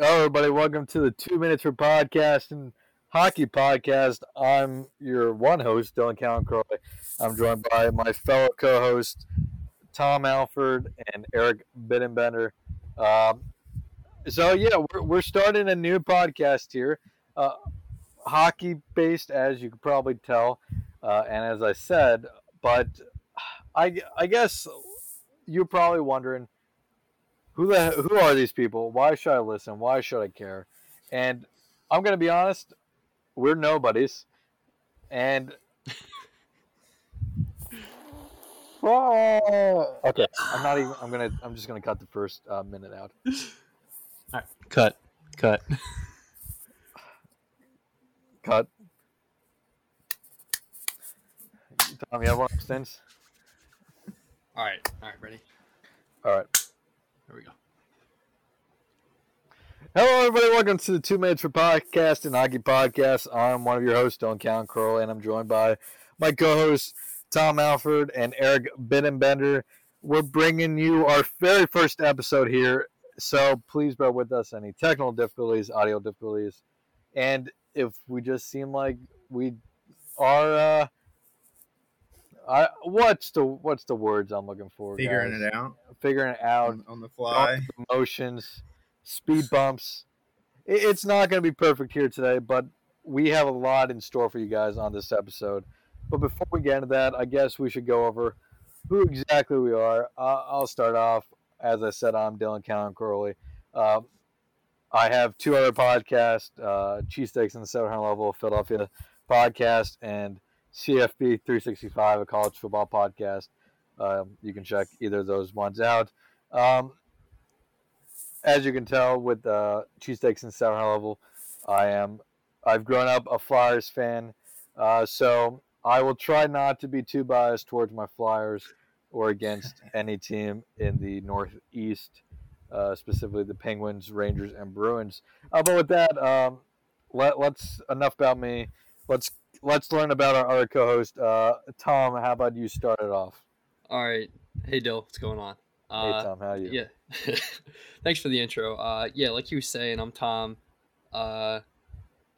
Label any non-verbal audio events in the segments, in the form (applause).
Hello, everybody. Welcome to the Two Minutes for Podcast and Hockey Podcast. I'm your one host, Dylan Callan Crowley. I'm joined by my fellow co-host, Tom Alford and Eric Bittenbender. Um, so yeah, we're, we're starting a new podcast here, uh, hockey based, as you could probably tell, uh, and as I said, but I I guess you're probably wondering who the who are these people? Why should I listen? Why should I care? And I'm gonna be honest, we're nobodies, and (laughs) oh, okay, I'm not even. I'm gonna. I'm just gonna cut the first uh, minute out. (laughs) All right, cut, cut. (laughs) Cut. Tom, you have one since. All right, all right, ready? All right. Here we go. Hello, everybody. Welcome to the Two Minutes for Podcast and Hockey Podcast. I'm one of your hosts, Don Count Crowley, and I'm joined by my co-hosts Tom Alford and Eric Bittenbender. We're bringing you our very first episode here, so please bear with us any technical difficulties, audio difficulties, and if we just seem like we are, uh, I what's the what's the words I'm looking for? figuring guys? it out Figuring it out on, on the fly. emotions, speed bumps. It's not going to be perfect here today, but we have a lot in store for you guys on this episode. But before we get into that, I guess we should go over who exactly we are. Uh, I'll start off. As I said, I'm Dylan Callan Crowley. Uh, I have two other podcasts uh, Cheesesteaks and the 700 Level Philadelphia podcast and CFB 365, a college football podcast. Um, you can check either of those ones out. Um, as you can tell with uh, cheesesteaks and seven high level, I am. I've grown up a Flyers fan, uh, so I will try not to be too biased towards my Flyers or against (laughs) any team in the Northeast, uh, specifically the Penguins, Rangers, and Bruins. Uh, but with that, um, let, let's enough about me. Let's let's learn about our other co-host, uh, Tom. How about you start it off? All right, hey Dill, what's going on? Hey Uh, Tom, how are you? yeah, (laughs) thanks for the intro. Uh, yeah, like you were saying, I'm Tom. Uh,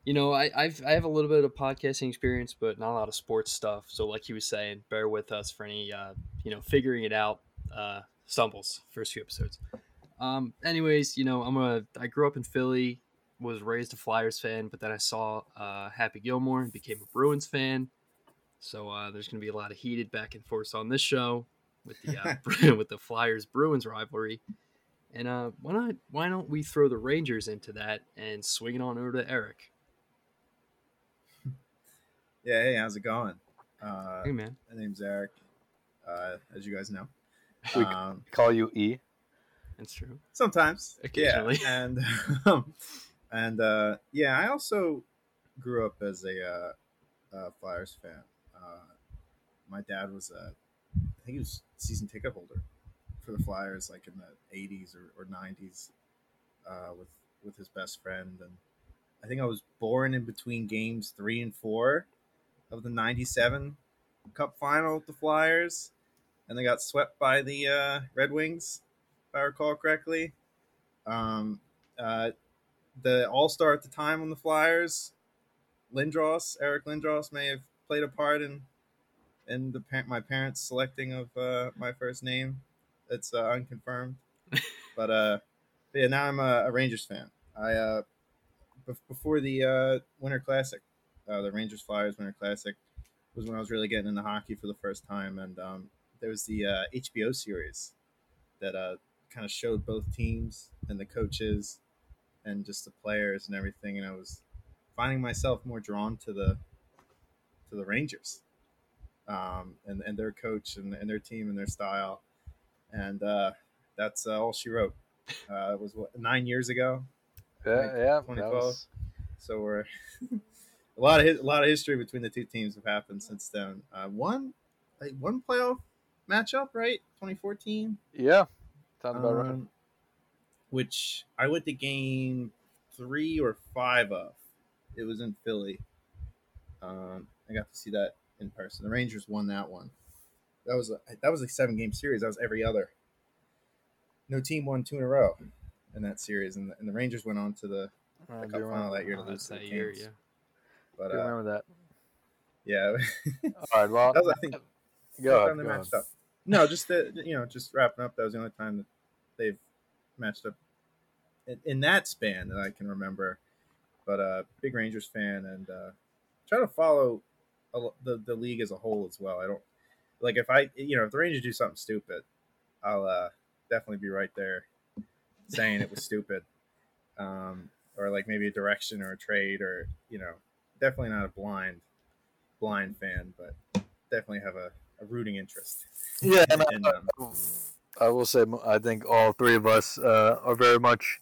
you know, I, I've I have a little bit of podcasting experience, but not a lot of sports stuff. So, like he was saying, bear with us for any uh, you know figuring it out uh, stumbles first few episodes. Um, anyways, you know, I'm a I grew up in Philly, was raised a Flyers fan, but then I saw uh, Happy Gilmore and became a Bruins fan. So uh, there's going to be a lot of heated back and forth on this show with the uh, (laughs) with the Flyers Bruins rivalry. And uh, why not why don't we throw the Rangers into that and swing it on over to Eric? (laughs) Yeah, hey, how's it going? Uh, Hey man, my name's Eric, uh, as you guys know. (laughs) We- Um, Call you E. that's true. sometimes, Occasionally. yeah, and um, and uh, yeah, I also grew up as a uh, uh, Flyers fan. Uh, my dad was a, I think he was season ticket holder for the Flyers, like in the '80s or, or '90s, uh, with with his best friend, and I think I was born in between games three and four of the '97 Cup final with the Flyers, and they got swept by the uh, Red Wings, if I recall correctly. Um, uh, the All Star at the time on the Flyers, Lindros, Eric Lindros, may have played a part in in the par- my parents' selecting of uh, my first name. It's uh, unconfirmed, (laughs) but uh, but yeah, now I'm a, a Rangers fan. I uh, bef- before the uh, Winter Classic, uh, the Rangers Flyers Winter Classic was when I was really getting into hockey for the first time, and um, there was the uh, HBO series that uh, kind of showed both teams and the coaches and just the players and everything, and I was finding myself more drawn to the to the Rangers um, and and their coach and, and their team and their style, and uh, that's uh, all she wrote. Uh, it was what nine years ago, Yeah, yeah. 2012. was- so we're (laughs) a lot of a lot of history between the two teams have happened since then. Uh, one like one playoff matchup, right? 2014. yeah, sounds about right. Um, Which I went to game three or five of. It was in Philly. Um, I got to see that in person. The Rangers won that one. That was a that was a seven game series. That was every other. No team won two in a row in that series, and the, and the Rangers went on to the, I the do cup final that year to Oh, lose to the that year, Kings. yeah. But do uh, remember that. yeah, (laughs) All right, well, that was, I think go time ahead, they go ahead. matched up. No, just the you know, just wrapping up. That was the only time that they've matched up in, in that span that I can remember. But uh, big Rangers fan and uh, try to follow a lo- the the league as a whole as well. I don't like if I you know if the Rangers do something stupid, I'll uh, definitely be right there saying it was stupid, um, or like maybe a direction or a trade or you know definitely not a blind blind fan, but definitely have a, a rooting interest. Yeah, and them. I will say, I think all three of us uh, are very much,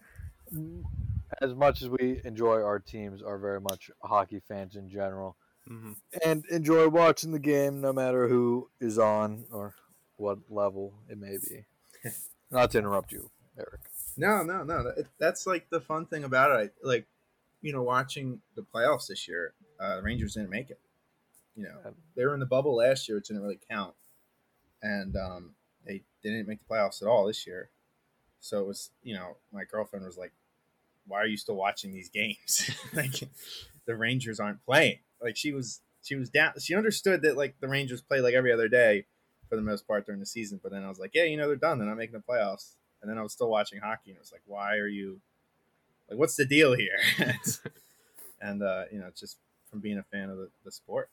as much as we enjoy our teams, are very much hockey fans in general, hmm and enjoy watching the game no matter who is on or what level it may be. (laughs) Not to interrupt you, Eric. No, no, no. That's like the fun thing about it. I, like, you know, watching the playoffs this year, uh, the Rangers didn't make it. You know, they were in the bubble last year, it didn't really count, and um, they didn't make the playoffs at all this year. So it was, you know, my girlfriend was like, "Why are you still watching these games? (laughs) like, the Rangers aren't playing." Like she was, she was down. She understood that like the Rangers play like every other day for the most part during the season. But then I was like, "Yeah, you know, they're done. They're not making the playoffs." And then I was still watching hockey, and it was like, "Why are you? Like, what's the deal here?" (laughs) and uh, you know, it's just from being a fan of the, the sport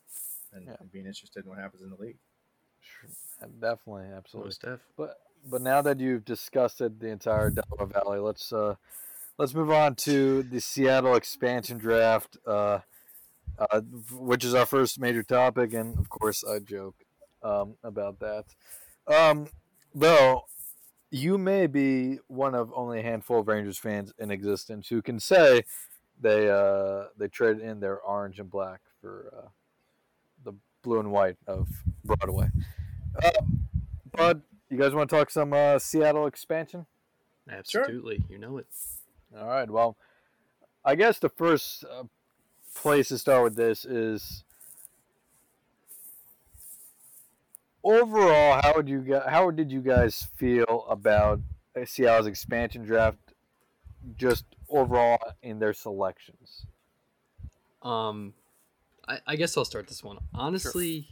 and, Yeah. and being interested in what happens in the league. Definitely, absolutely. Most def. But but now that you've discussed it, the entire Delaware Valley, let's uh, let's move on to the Seattle expansion draft, uh, uh, which is our first major topic, and of course I joke um, about that. Um, though you may be one of only a handful of Rangers fans in existence who can say they uh, they traded in their orange and black for uh, the blue and white of Broadway. Um, but you guys want to talk some uh, Seattle expansion? Absolutely. You know it. All right. Well, I guess the first uh, place to start with this is overall. How would you guys, How did you guys feel about Seattle's expansion draft? Just overall in their selections. Um, I, I guess I'll start this one. Honestly,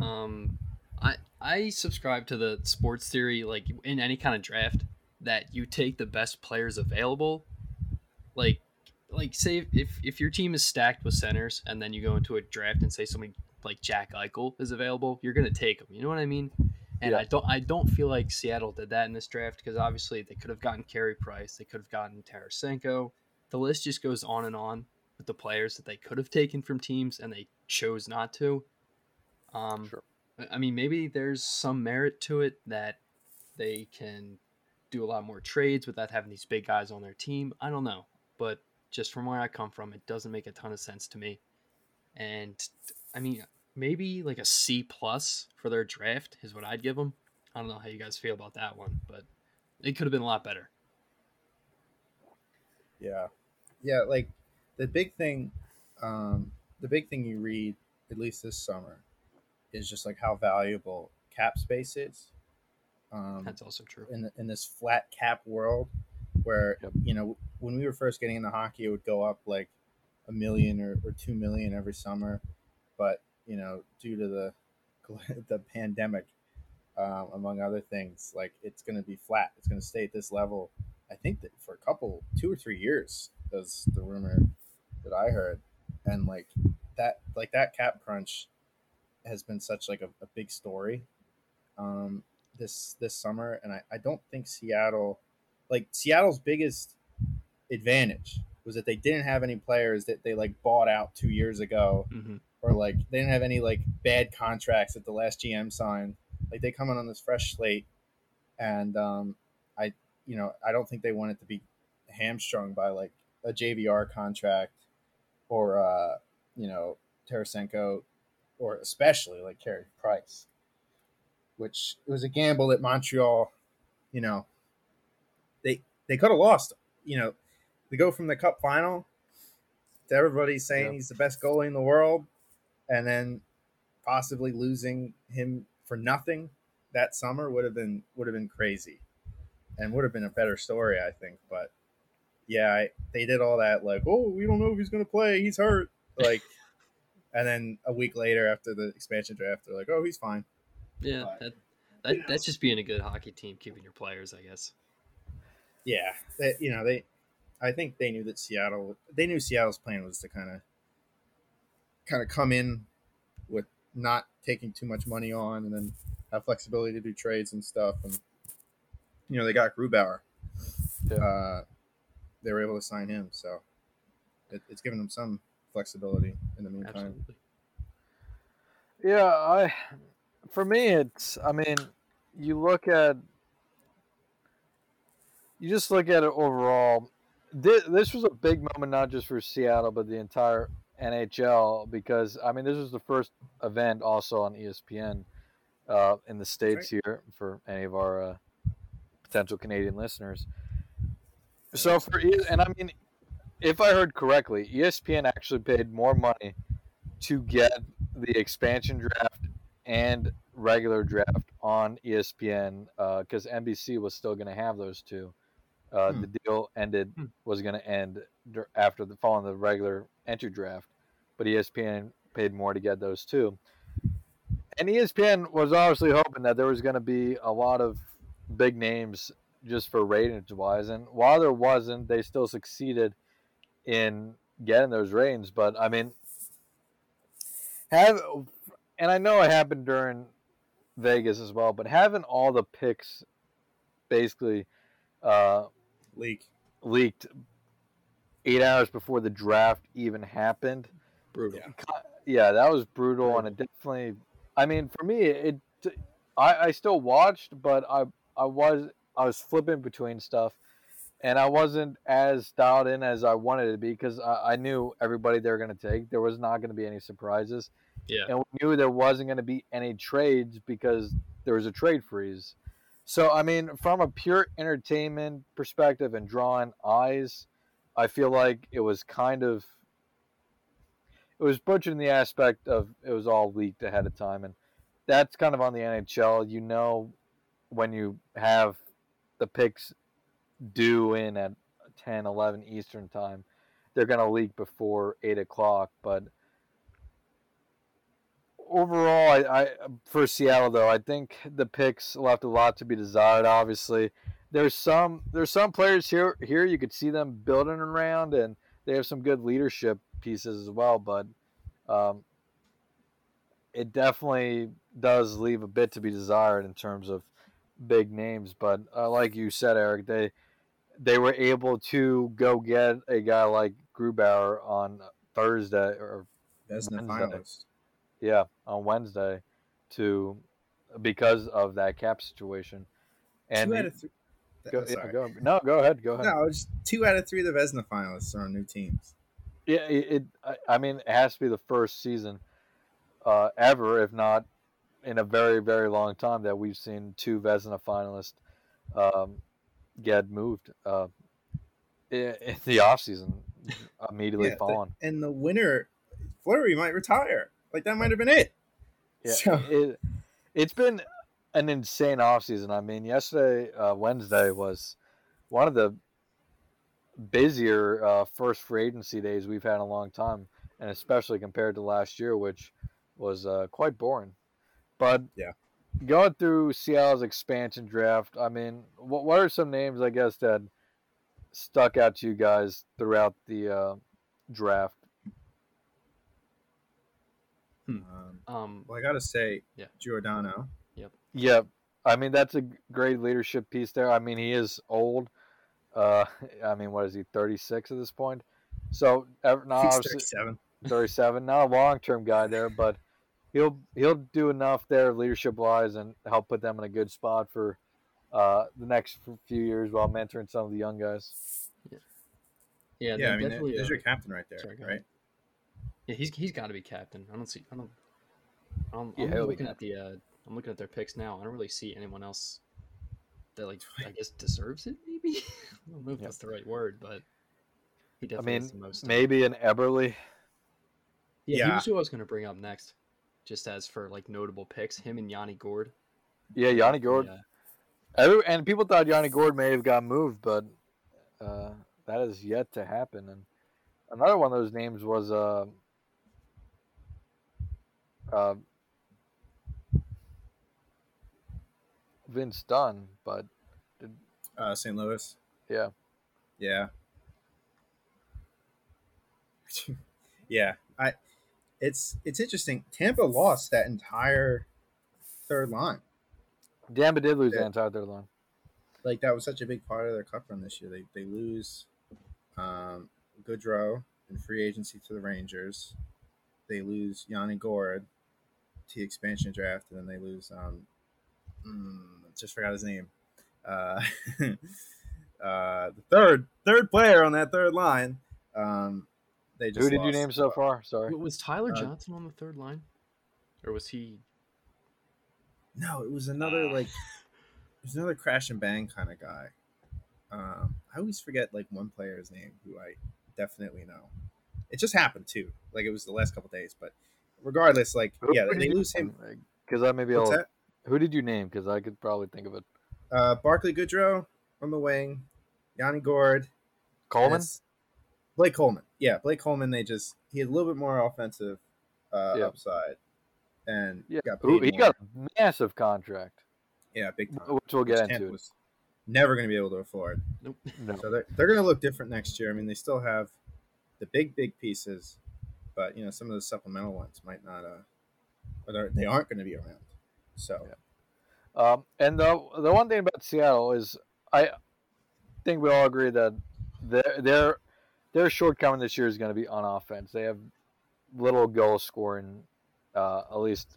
um, I I subscribe to the sports theory like in any kind of draft that you take the best players available. Like like say if if your team is stacked with centers and then you go into a draft and say somebody like Jack Eichel is available, you're gonna take him. You know what I mean? And Yeah. I don't I don't feel like Seattle did that in this draft because obviously they could have gotten Carey Price, they could have gotten Tarasenko. The list just goes on and on with the players that they could have taken from teams and they chose not to. Um, Sure. I- I mean, maybe there's some merit to it that they can do a lot more trades without having these big guys on their team. I don't know, but just from where I come from, it doesn't make a ton of sense to me. And I mean, maybe like a C plus for their draft is what I'd give them. I don't know how you guys feel about that one, but it could have been a lot better. Yeah, yeah. Like the big thing, um, the big thing you read at least this summer is just like how valuable cap space is. Um, That's also true. in the, in this flat cap world, where Yep. you know when we were first getting into hockey, it would go up like a million or, or two million every summer, but you know due to the (laughs) the pandemic, um, among other things, like it's going to be flat. It's going to stay at this level. I think that for a couple, two or three years, was the rumor that I heard, and like that, like that cap crunch has been such like a, a big story um, this this summer, and I, I don't think Seattle, like Seattle's biggest advantage was that they didn't have any players that they like bought out two years ago hmm or like they didn't have any like bad contracts that the last GM signed. Like they come in on this fresh slate, and um, I, you know, I don't think they want it to be hamstrung by like a JVR contract or uh, you know Tarasenko, or especially like Carey Price, which it was a gamble that Montreal, you know, they they could have lost. You know, they go from the Cup final to everybody saying Yeah. he's the best goalie in the world, and then possibly losing him for nothing that summer would have been would have been crazy, and would have been a better story, I think. But yeah, I, they did all that like, oh, we don't know if he's gonna play. He's hurt. Like, (laughs) and then a week later, after the expansion draft, they're like, oh, he's fine. Yeah, But- that, that, that's just being a good hockey team, keeping your players, I guess. Yeah, they, you know they. I think they knew that Seattle. They knew Seattle's plan was to kind of, kind of come in with not taking too much money on, and then have flexibility to do trades and stuff. And you know they got Grubauer. Yeah. Uh, they were able to sign him, so it, it's given them some flexibility in the meantime. Absolutely. Yeah, I for me it's I mean, you look at you just look at it overall. This, this was a big moment not just for Seattle but the entire NHL because I mean this was the first event also on ESPN uh, in the states here for any of our uh, potential Canadian listeners. So for and I mean, if I heard correctly, ESPN actually paid more money to get the expansion draft and regular draft on ESPN because NBC was still going to have those two. Uh, Hmm. The deal ended Hmm. was going to end after the fall following the regular entry draft, but ESPN paid more to get those two. And ESPN was obviously hoping that there was going to be a lot of big names just for ratings wise, and while there wasn't, they still succeeded in getting those ratings. But I mean, have and I know it happened during Vegas as well, but having all the picks basically uh, Leak. leaked eight hours before the draft even happened. Brutal. Yeah. Yeah, that was brutal, and it definitely. I mean, for me, it. I, I still watched, but I I was I was flipping between stuff, and I wasn't as dialed in as I wanted to be because I, I knew everybody they were going to take. There was not going to be any surprises, Yeah. and we knew there wasn't going to be any trades because there was a trade freeze. So I mean, from a pure entertainment perspective and drawing eyes, I feel like it was kind of it was butchered in the aspect of it was all leaked ahead of time, and that's kind of on the NHL. You know, when you have the picks due in at 10, 11 Eastern time, they're going to leak before eight o'clock. But overall, I, I for Seattle though, I think the picks left a lot to be desired. Obviously, there's some there's some players here here you could see them building around, and they have some good leadership pieces as well. But um, it definitely does leave a bit to be desired in terms of big names. But uh, like you said, Eric, they they were able to go get a guy like Grubauer on Thursday or Vezina Wednesday. finalist. Yeah, on Wednesday to because of that cap situation. And two out of three. go, yeah, go, no, go ahead, go ahead. No, it's two out of three of the Vezina finalists are on new teams. Yeah, it. it I, mean, it has to be the first season uh, ever, if not in a very, very long time, that we've seen two Vezina finalists um, get moved uh, in, in the off season, immediately Yeah, the- following. And the winner, Fleury, might retire. Like that might have been it. Yeah, So- it, it's been an insane offseason. I mean, yesterday, uh, Wednesday, was one of the busier uh, first free agency days we've had in a long time, and especially compared to last year, which was uh, quite boring. But Yeah. going through Seattle's expansion draft, I mean, what, what are some names, I guess, that stuck out to you guys throughout the uh, draft? Um, Um, well, I gotta say, Yeah. Giordano. Yep. Yeah, I mean that's a great leadership piece there. I mean he is old. Uh, (laughs) I mean what is he, thirty six at this point? So ev- now 37. (laughs) thirty seven. Not a long term guy there, but he'll he'll do enough there leadership wise and help put them in a good spot for uh, the next few years while mentoring some of the young guys. yeah, Yeah, they I mean, there's uh, your captain right there, sorry, go right? Ahead. yeah, he's he's got to be captain. I don't see. I don't. I'm, Yeah, I'm looking at the. Uh, I'm looking at their picks now. I don't really see anyone else that like I guess deserves it. Maybe (laughs) I don't know if Yeah. that's the right word, but he definitely. I mean, has the most. maybe an Eberle. yeah, he Yeah. was who I was going to bring up next, just as for like notable picks. Him and Yanni Gourde. Yeah, Yanni Gourde. Yeah, Every, and people thought Yanni Gourde may have got moved, but uh, that is yet to happen. And another one of those names was uh, uh, Vince Dunn, but Uh, St. Louis. yeah, Yeah. (laughs) yeah. I it's it's interesting. Tampa lost that entire third line. Tampa did lose Yeah. the entire third line. Like that was such a big part of their cup run this year. They they lose um Goodrow in free agency to the Rangers. They lose Yanni Gourde to expansion draft, and then they lose um mm, just forgot his name. Uh, (laughs) uh, the third third player on that third line. Um, they just Who did you name so far? Sorry. Was Tyler Uh, Johnson on the third line, or was he? No, it was another Ah. like it was another crash and bang kind of guy. Um, I always forget like one player's name who I definitely know. It just happened too. Like it was the last couple days, but regardless, like Who yeah, they lose him. Because I maybe I'll. that? Who did you name? Because I could probably think of it. Uh, Barclay Goodrow on the wing, Yanni Gourde, Coleman. Blake Coleman. Yeah, Blake Coleman. They just he had a little bit more offensive uh, Yeah. upside, and Yeah, got paid he more. got a massive contract, yeah big time. which we'll get Tampa into. was never going to be able to afford. Nope. No. So they're they're going to look different next year. I mean, they still have the big big pieces, but you know some of the supplemental ones might not uh, or they aren't going to be around. So Yeah. Um, and the the one thing about Seattle is I think we all agree that their their their shortcoming this year is going to be on offense. They have little goal scoring, uh, at least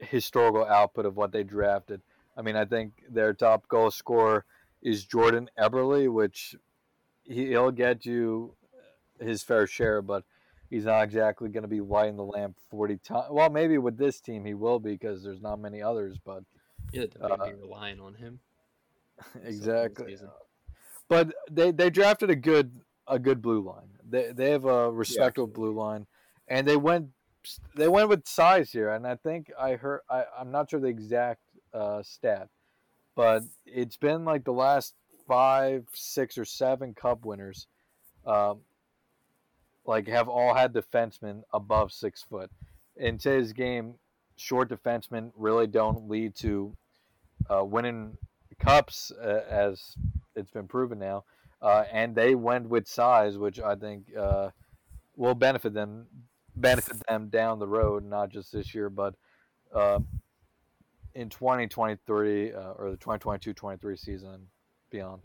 historical output of what they drafted. I mean, I think their top goal scorer is Jordan Eberle, which he, he'll get you his fair share, but he's not exactly going to be lighting the lamp 40 times. Well, maybe with this team he will be because there's not many others, but Yeah, they're Uh, be relying on him. (laughs) exactly. But they, they drafted a good a good blue line. They they have a respectable blue line, and they went they went with size here. And I think I heard I, I'm not sure the exact uh, stat, but it's been like the last five, six, or seven Cup winners, um, like have all had defensemen above six foot. In today's game, short defensemen really don't lead to uh, winning cups, uh, as it's been proven now. Uh, and they went with size, which I think uh, will benefit them benefit them down the road, not just this year, but uh, in 2023 uh, or the 2022-23 season beyond.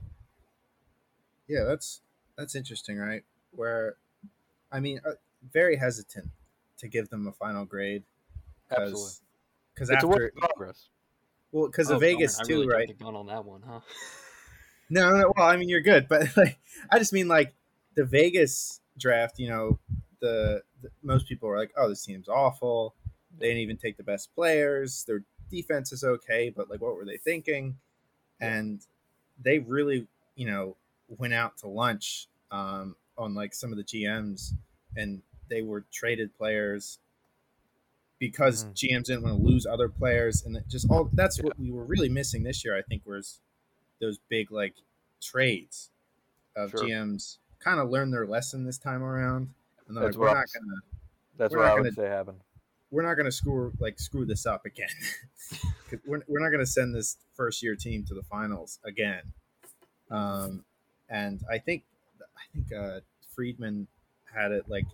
yeah, that's that's interesting, right? Where I mean, uh, very hesitant to give them a final grade Absolutely, because because it's a after progress. well because Oh, of Vegas darn, I too, really right? jumped the gun on that one, huh? No, no. Well, I mean, you're good, (laughs) but like, I just mean like the Vegas draft. You know, the, the most people are like, "Oh, this team's awful. They didn't even take the best players. Their defense is okay, but like, what were they thinking?" And they really, you know, went out to lunch um, on like some of the GMs, and they were traded players because Mhm. GMs didn't want to lose other players, and it just all that's what we were really missing this year. I think was those big like trades of Sure. GMs kind of learned their lesson this time around, and they're That's like, we're what not gonna That's what I would gonna- say happened. we're not gonna screw like screw this up again. (laughs) we're, we're not gonna send this first year team to the finals again. Um, and I think I think uh, Friedman had it like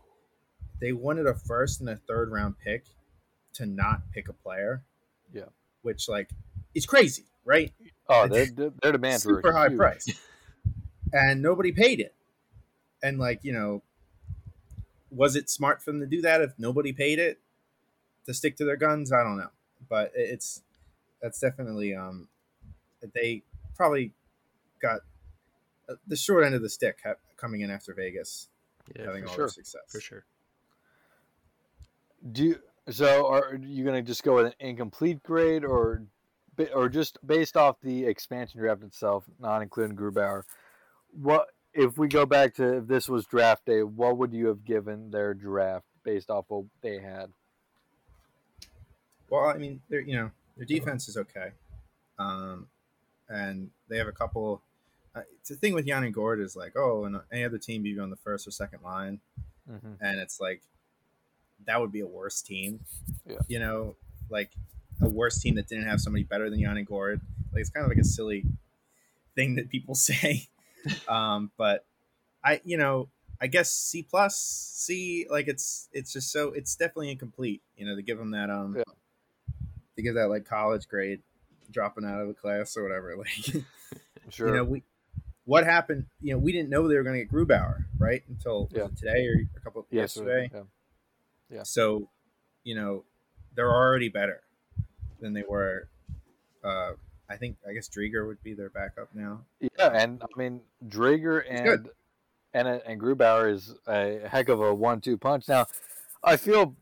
they wanted a first and a third round pick to not pick a player. Yeah. which like is crazy, right? Oh, they're, their demands were super high huge. price, and nobody paid it. And like you know, was it smart for them to do that if nobody paid it to stick to their guns? I don't know, but it's that's definitely um they probably got uh, the short end of the stick coming in after Vegas Yeah, having for all sure. their success. For sure. Do you, so? Are you going to just go with an incomplete grade, or or just based off the expansion draft itself, not including Grubauer? What if we go back to if this was draft day? What would you have given their draft based off what they had? Well, I mean, they're you know their defense is okay, um, and they have a couple uh, the thing with Yanni Gourde is like, oh, and any other team be on the first or second line, hmm and it's like that would be a worse team. Yeah. You know, like a worse team that didn't have somebody better than Yanni Gourde. Like it's kind of like a silly thing that people (laughs) say. um, but I, you know, I guess C plus C, like it's it's just so it's definitely incomplete. You know, to give them that um, Yeah. to give that like college grade, dropping out of a class or whatever. (laughs) Like Sure. (laughs) you know, we what happened? You know, we didn't know they were going to get Grubauer right until was Yeah. it today or a couple Yes, yesterday. Yeah. Yeah. So, you know, they're already better than they were. Uh, I think I guess Driedger would be their backup now. Yeah, and I mean Driedger He's and good. and and Grubauer is a heck of a one-two punch. Now, I feel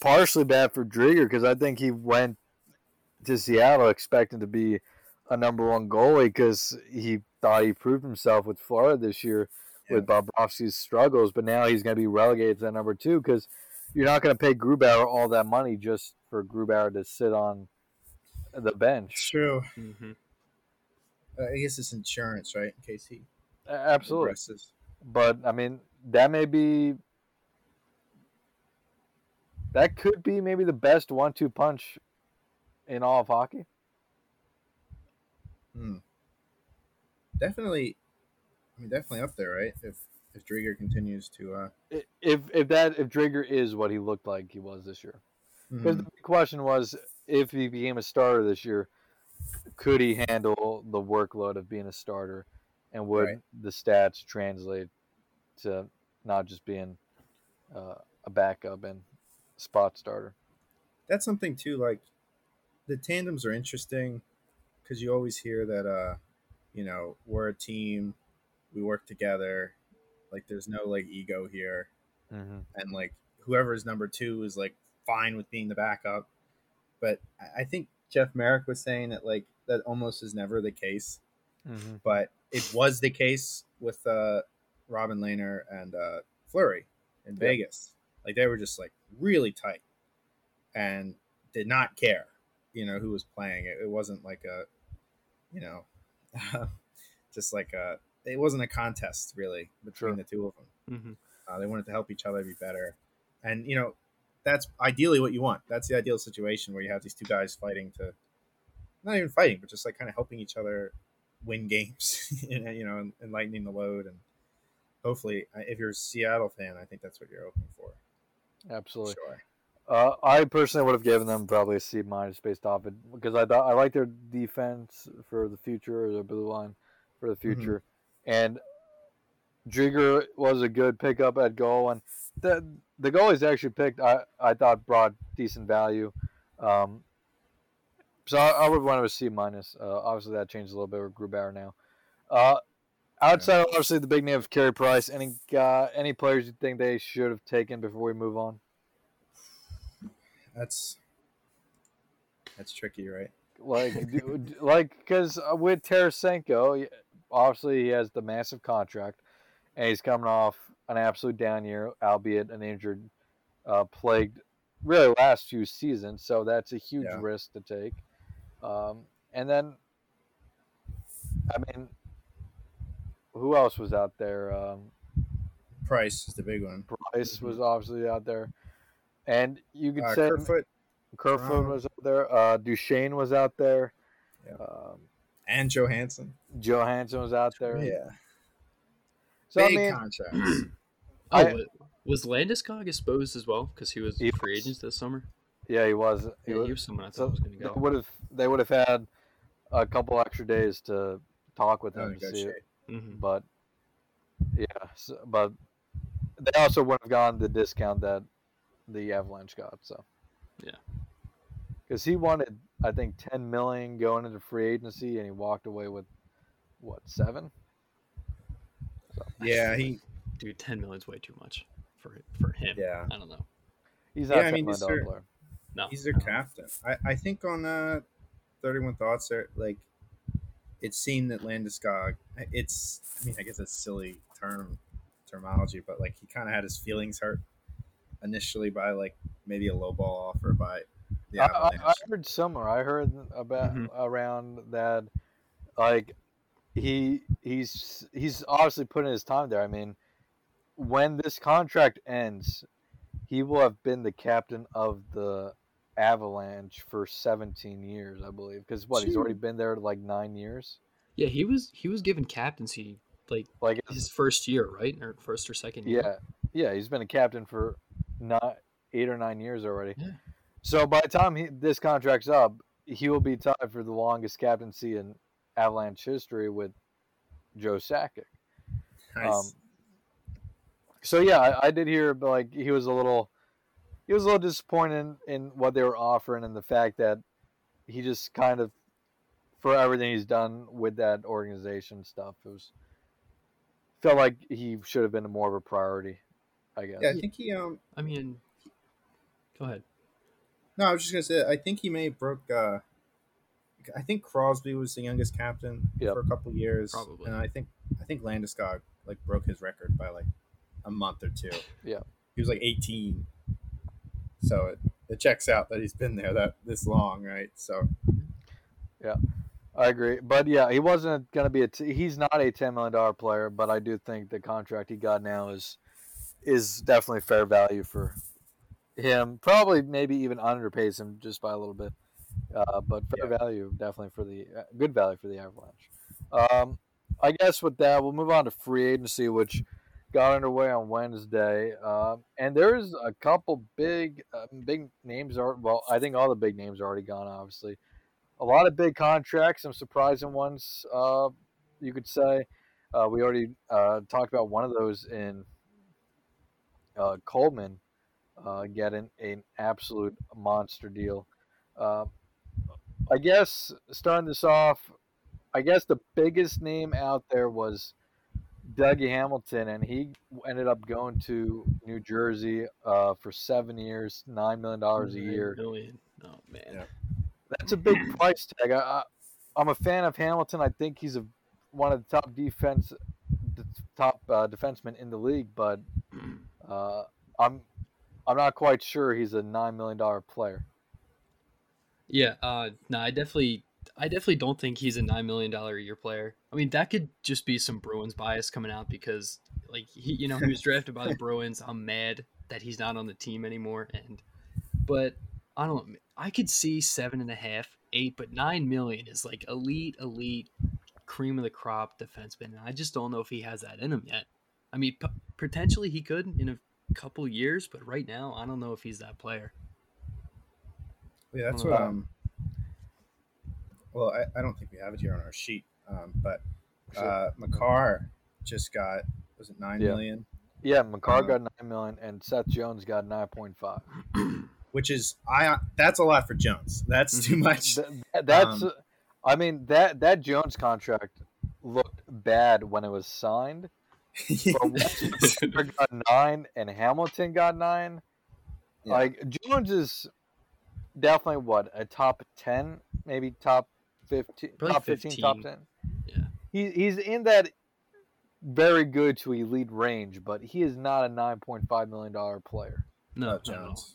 partially bad for Driedger because I think he went to Seattle expecting to be a number one goalie because he thought he proved himself with Florida this year with Bobrovsky's struggles, but now he's going to be relegated to that number two because you're not going to pay Grubauer all that money just for Grubauer to sit on the bench. True. hmm Uh, I guess it's insurance, right? In case he A- Absolutely. progresses. but I mean that may be that could be maybe the best one-two punch in all of hockey. Hmm. Definitely. I mean, definitely up there, right? If if Driedger continues to. Uh, If if that if Driedger is what he looked like he was this year, because mhm. the question was if he became a starter this year, could he handle the workload of being a starter, and would Right. the stats translate to not just being uh, a backup and spot starter? that's something too. Like the tandems are interesting because you always hear that. uh You know, we're a team. We work together. Like, there's no like ego here. Mm-hmm. and like whoever is number two is like fine with being the backup. But I- think Jeff Marek was saying that like that almost is never the case, Mm-hmm. but it was the case with uh, Robin Lehner and uh, Fleury in Yeah. Vegas. Like they were just like really tight and did not care, you know, who was playing. It, it wasn't like a, you know, (laughs) just like a. It wasn't a contest really between Sure. the two of them. hmm Uh, they wanted to help each other be better, and you know, that's ideally what you want. That's the ideal situation where you have these two guys fighting to, not even fighting, but just like kind of helping each other win games, (laughs) and, you know, and, and lightening the load. And hopefully, uh, if you're a Seattle fan, I think that's what you're hoping for. Absolutely. Sure. Uh, I personally would have given them probably a C minus based off it because I thought I like their defense for the future, or their blue line for the future, and Driedger was a good pickup at goal, and the the goalies actually picked I, I thought brought decent value, um, so I, I would want to a C minus. Uh, obviously that changed a little bit with Grubauer now. Uh, outside of obviously the big name of Carey Price, any uh, any players you think they should have taken before we move on? That's that's tricky, right? like (laughs) like because with Tarasenko, obviously he has the massive contract, and he's coming off an absolute down year, albeit an injured, uh, plagued, really last few seasons. So that's a huge Yeah. risk to take. Um, and then, I mean, who else was out there? Um, Price is the big one. Price was obviously out there, and you could Uh, say Kerfoot Kerfoot Toronto. was out there. Uh, Duchene was out there. Yeah. Um, and Johansen. Johansen was out there. Yeah, So I big mean, contract. (clears throat) (clears throat) Oh, I- wa- was Landeskog exposed as well because he was He free was. agent this summer? yeah, he was. He Yeah, was he was someone I so was going to they go. would have they would have had a couple extra days to talk with Oh, him to see it. negotiate. hmm But yeah, so, but they also would have gotten the discount that the Avalanche got. So Yeah. because he wanted I think ten million going into free agency, and he walked away with what seven? Yeah, he. Dude, ten million's way too much for for him. Yeah. I don't know. He's not Yeah, a I mean, million these dollar are- player. No, He's their no. captain. I, I think on uh, 31 Thoughts, there, like, it seemed that Landeskog, it's, I mean, I guess it's silly term terminology, but like he kind of had his feelings hurt initially by like maybe a low ball offer by the I, I, Avalanche. I heard somewhere. I heard about Mhm. around that, like he he's he's obviously putting his time there. I mean, when this contract ends, he will have been the captain of the Avalanche for 17 years, I believe. Because what he's already been there like nine years. Yeah, he was he was given captaincy like Like his first year, right? Or first or second year. yeah, yeah, he's been a captain for not eight or nine years already. Yeah. So by the time he, this contract's up, he will be tied for the longest captaincy in Avalanche history with Joe Sakic. Nice. Um, so yeah, I, I did hear like he was a little, he was a little disappointed in, in what they were offering and the fact that he just kind of, for everything he's done with that organization stuff, it was felt like he should have been more of a priority. I guess. yeah, I think he um I mean, go ahead. no, I was just gonna say I think he may have broke uh I think Crosby was the youngest captain Yep. for a couple years. Probably. And I think I think Landeskog like broke his record by like a month or two. Yeah. He was like eighteen. So it, it checks out that he's been there that this long, right? So yeah, I agree, but yeah, he wasn't going to be a. T- he's not a ten million dollar player, but I do think the contract he got now is is definitely fair value for him. Probably, maybe even underpays him just by a little bit, uh, but fair value definitely for the uh, good value for the Avalanche. Um, I guess with that, we'll move on to free agency, which got underway on Wednesday, um, and there's a couple big uh, big names are well, I think all the big names are already gone, obviously a lot of big contracts, some surprising ones, uh, you could say. Uh, we already uh, talked about one of those in uh, Coleman uh, getting an absolute monster deal. Uh, I guess starting this off, I guess the biggest name out there was Dougie Hamilton, and he ended up going to New Jersey uh, for seven years, $9 million a Nine year million. Oh man. Yeah. that's a big (clears throat) price tag. I, I, I'm a fan of Hamilton. I think he's a one of the top defense, the top uh, defensemen in the league. But (clears throat) uh, I'm I'm not quite sure he's a nine million dollar player. Yeah, uh no, I definitely I definitely don't think he's a nine million dollar a year player. I mean, that could just be some Bruins bias coming out because like he you know, he was drafted by the (laughs) Bruins. I'm mad that he's not on the team anymore and but I don't I could see seven and a half, eight, but nine million is like elite, elite, cream of the crop defenseman. And I just don't know if he has that in him yet. I mean, p- potentially he could in a couple years, but right now I don't know if he's that player. Yeah, that's what. wow. Um, well, I, I don't think we have it here on our sheet, um, but uh, Makar just got was it nine Yeah. million, Yeah, Makar Uh, got nine million, and Seth Jones got nine point five. (clears throat) which is I that's a lot for Jones. That's too much. Th- that's, Um, I mean that that Jones contract looked bad when it was signed. But got nine and Hamilton got nine, Yeah. like Jones is definitely what a top ten, maybe top fifteen, Probably top fifteen, top ten. Yeah. He he's in that very good to elite range, but he is not a nine point five million dollar player. No, Uh, not. Jones.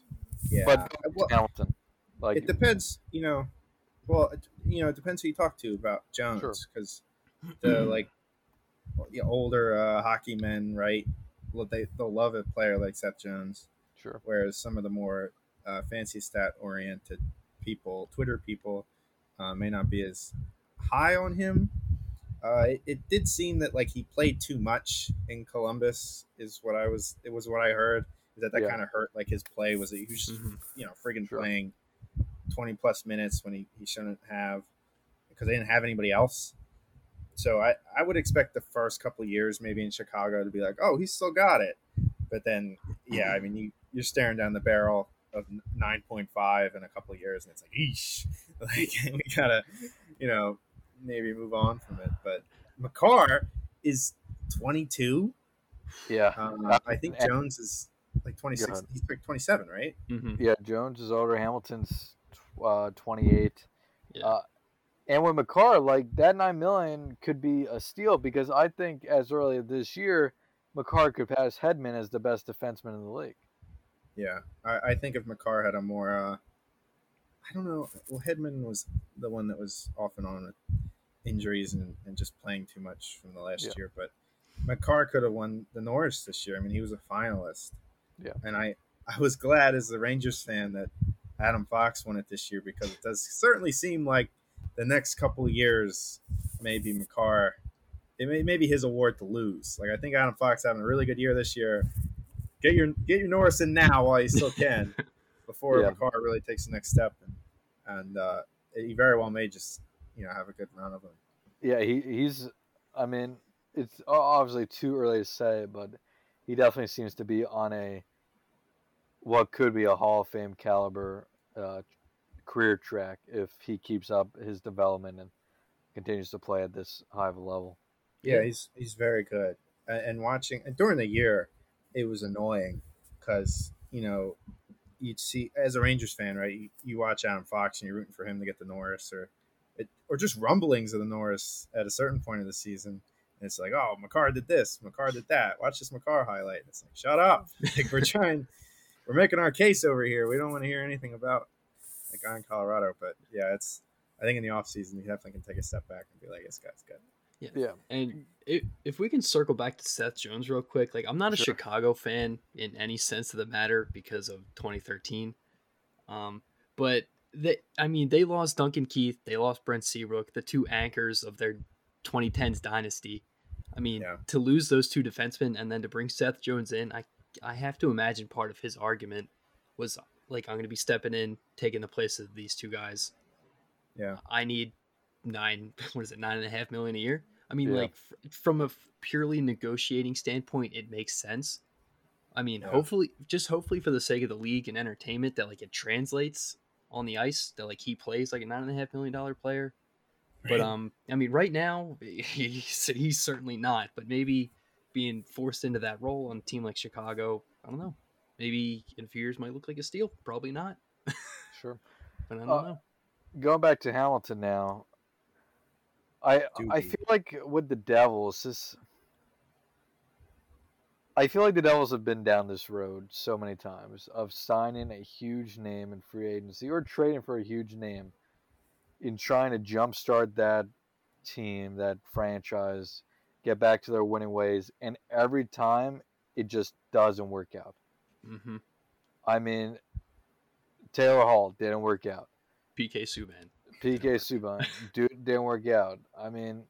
Yeah, But well, Hamilton, like it depends. You know, well, it, you know, it depends who you talk to about Jones because the (clears throat) like the older uh, hockey men, right? They they'll love a player like Seth Jones. sure, whereas some of the more uh, fancy stat oriented people, Twitter people, uh, may not be as high on him. Uh, it, it did seem that like he played too much in Columbus, is what I was. It was what I heard. Is that that Yeah. kind of hurt like his play was that he was just Mhm. you know friggin' Sure. playing twenty plus minutes when he, he shouldn't have because they didn't have anybody else. So I, I would expect the first couple of years maybe in Chicago to be like, oh, he's still got it. But then, yeah, I mean, you, you're staring down the barrel of 9.5 in a couple of years, and it's like, eesh, (laughs) like we gotta, you know, maybe move on from it. But Makar is 22. yeah, Um, I think Jones is like 26. ahead. He's like 27, right? Mhm. yeah. Jones is older. Hamilton's uh, twenty eight. Yeah. Uh, and with Makar, like that nine million could be a steal because I think as early as this year, Makar could pass Hedman as the best defenseman in the league. Yeah, I, I think if Makar had a more, uh, I don't know. Well, Hedman was the one that was off and on with injuries and, and just playing too much from the last Yeah. year. But Makar could have won the Norris this year. I mean, he was a finalist. Yeah. And I, I was glad as a Rangers fan that Adam Fox won it this year because it does certainly seem like the next couple of years, maybe Makar, it may, may be his award to lose. Like I think Adam Fox having a really good year this year. Get your get your Norris in now while you still can, (laughs) before Yeah. Makar really takes the next step, and, and uh, he very well may just you know have a good run of them. Yeah, he, he's. I mean, it's obviously too early to say, but he definitely seems to be on a what could be a Hall of Fame caliber uh, career track if he keeps up his development and continues to play at this high of a level. Yeah, he's he's very good. And, watching and during the year, it was annoying because you know you'd see as a Rangers fan, right? You, you watch Adam Fox and you're rooting for him to get the Norris, or it, or just rumblings of the Norris at a certain point of the season. And it's like, oh, Makar did this, Makar did that. Watch this Makar highlight. It's like, shut up! Like we're trying, we're making our case over here. We don't want to hear anything about the guy in Colorado. But yeah, it's. I think in the offseason, you definitely can take a step back and be like, this guy's good. Yeah, yeah. And if, if we can circle back to Seth Jones real quick, like I'm not a Sure. Chicago fan in any sense of the matter because of 2013. Um, but they, I mean, they lost Duncan Keith, they lost Brent Seabrook, the two anchors of their 2010s dynasty. I mean, Yeah. to lose those two defensemen and then to bring Seth Jones in, I I have to imagine part of his argument was like I'm going to be stepping in, taking the place of these two guys. Yeah. I need nine. (laughs) What is it? Nine and a half million a year. I mean, Yeah. like f- from a f- purely negotiating standpoint, it makes sense. I mean, Yeah. hopefully, just hopefully for the sake of the league and entertainment, that like it translates on the ice. That like he plays like a nine and a half million dollar player. But um, I mean, right now (laughs) he's, he's certainly not. But maybe being forced into that role on a team like Chicago, I don't know. Maybe in a few years might look like a steal. Probably not. (laughs) sure. But I don't Uh, know. Going back to Hamilton now, I I feel like with the Devils, this I feel like the Devils have been down this road so many times of signing a huge name in free agency or trading for a huge name in trying to jumpstart that team, that franchise, get back to their winning ways, and every time it just doesn't work out. Hmm I mean, Taylor Hall didn't work out. PK Subban. PK Subban (laughs) dude didn't work out. I mean,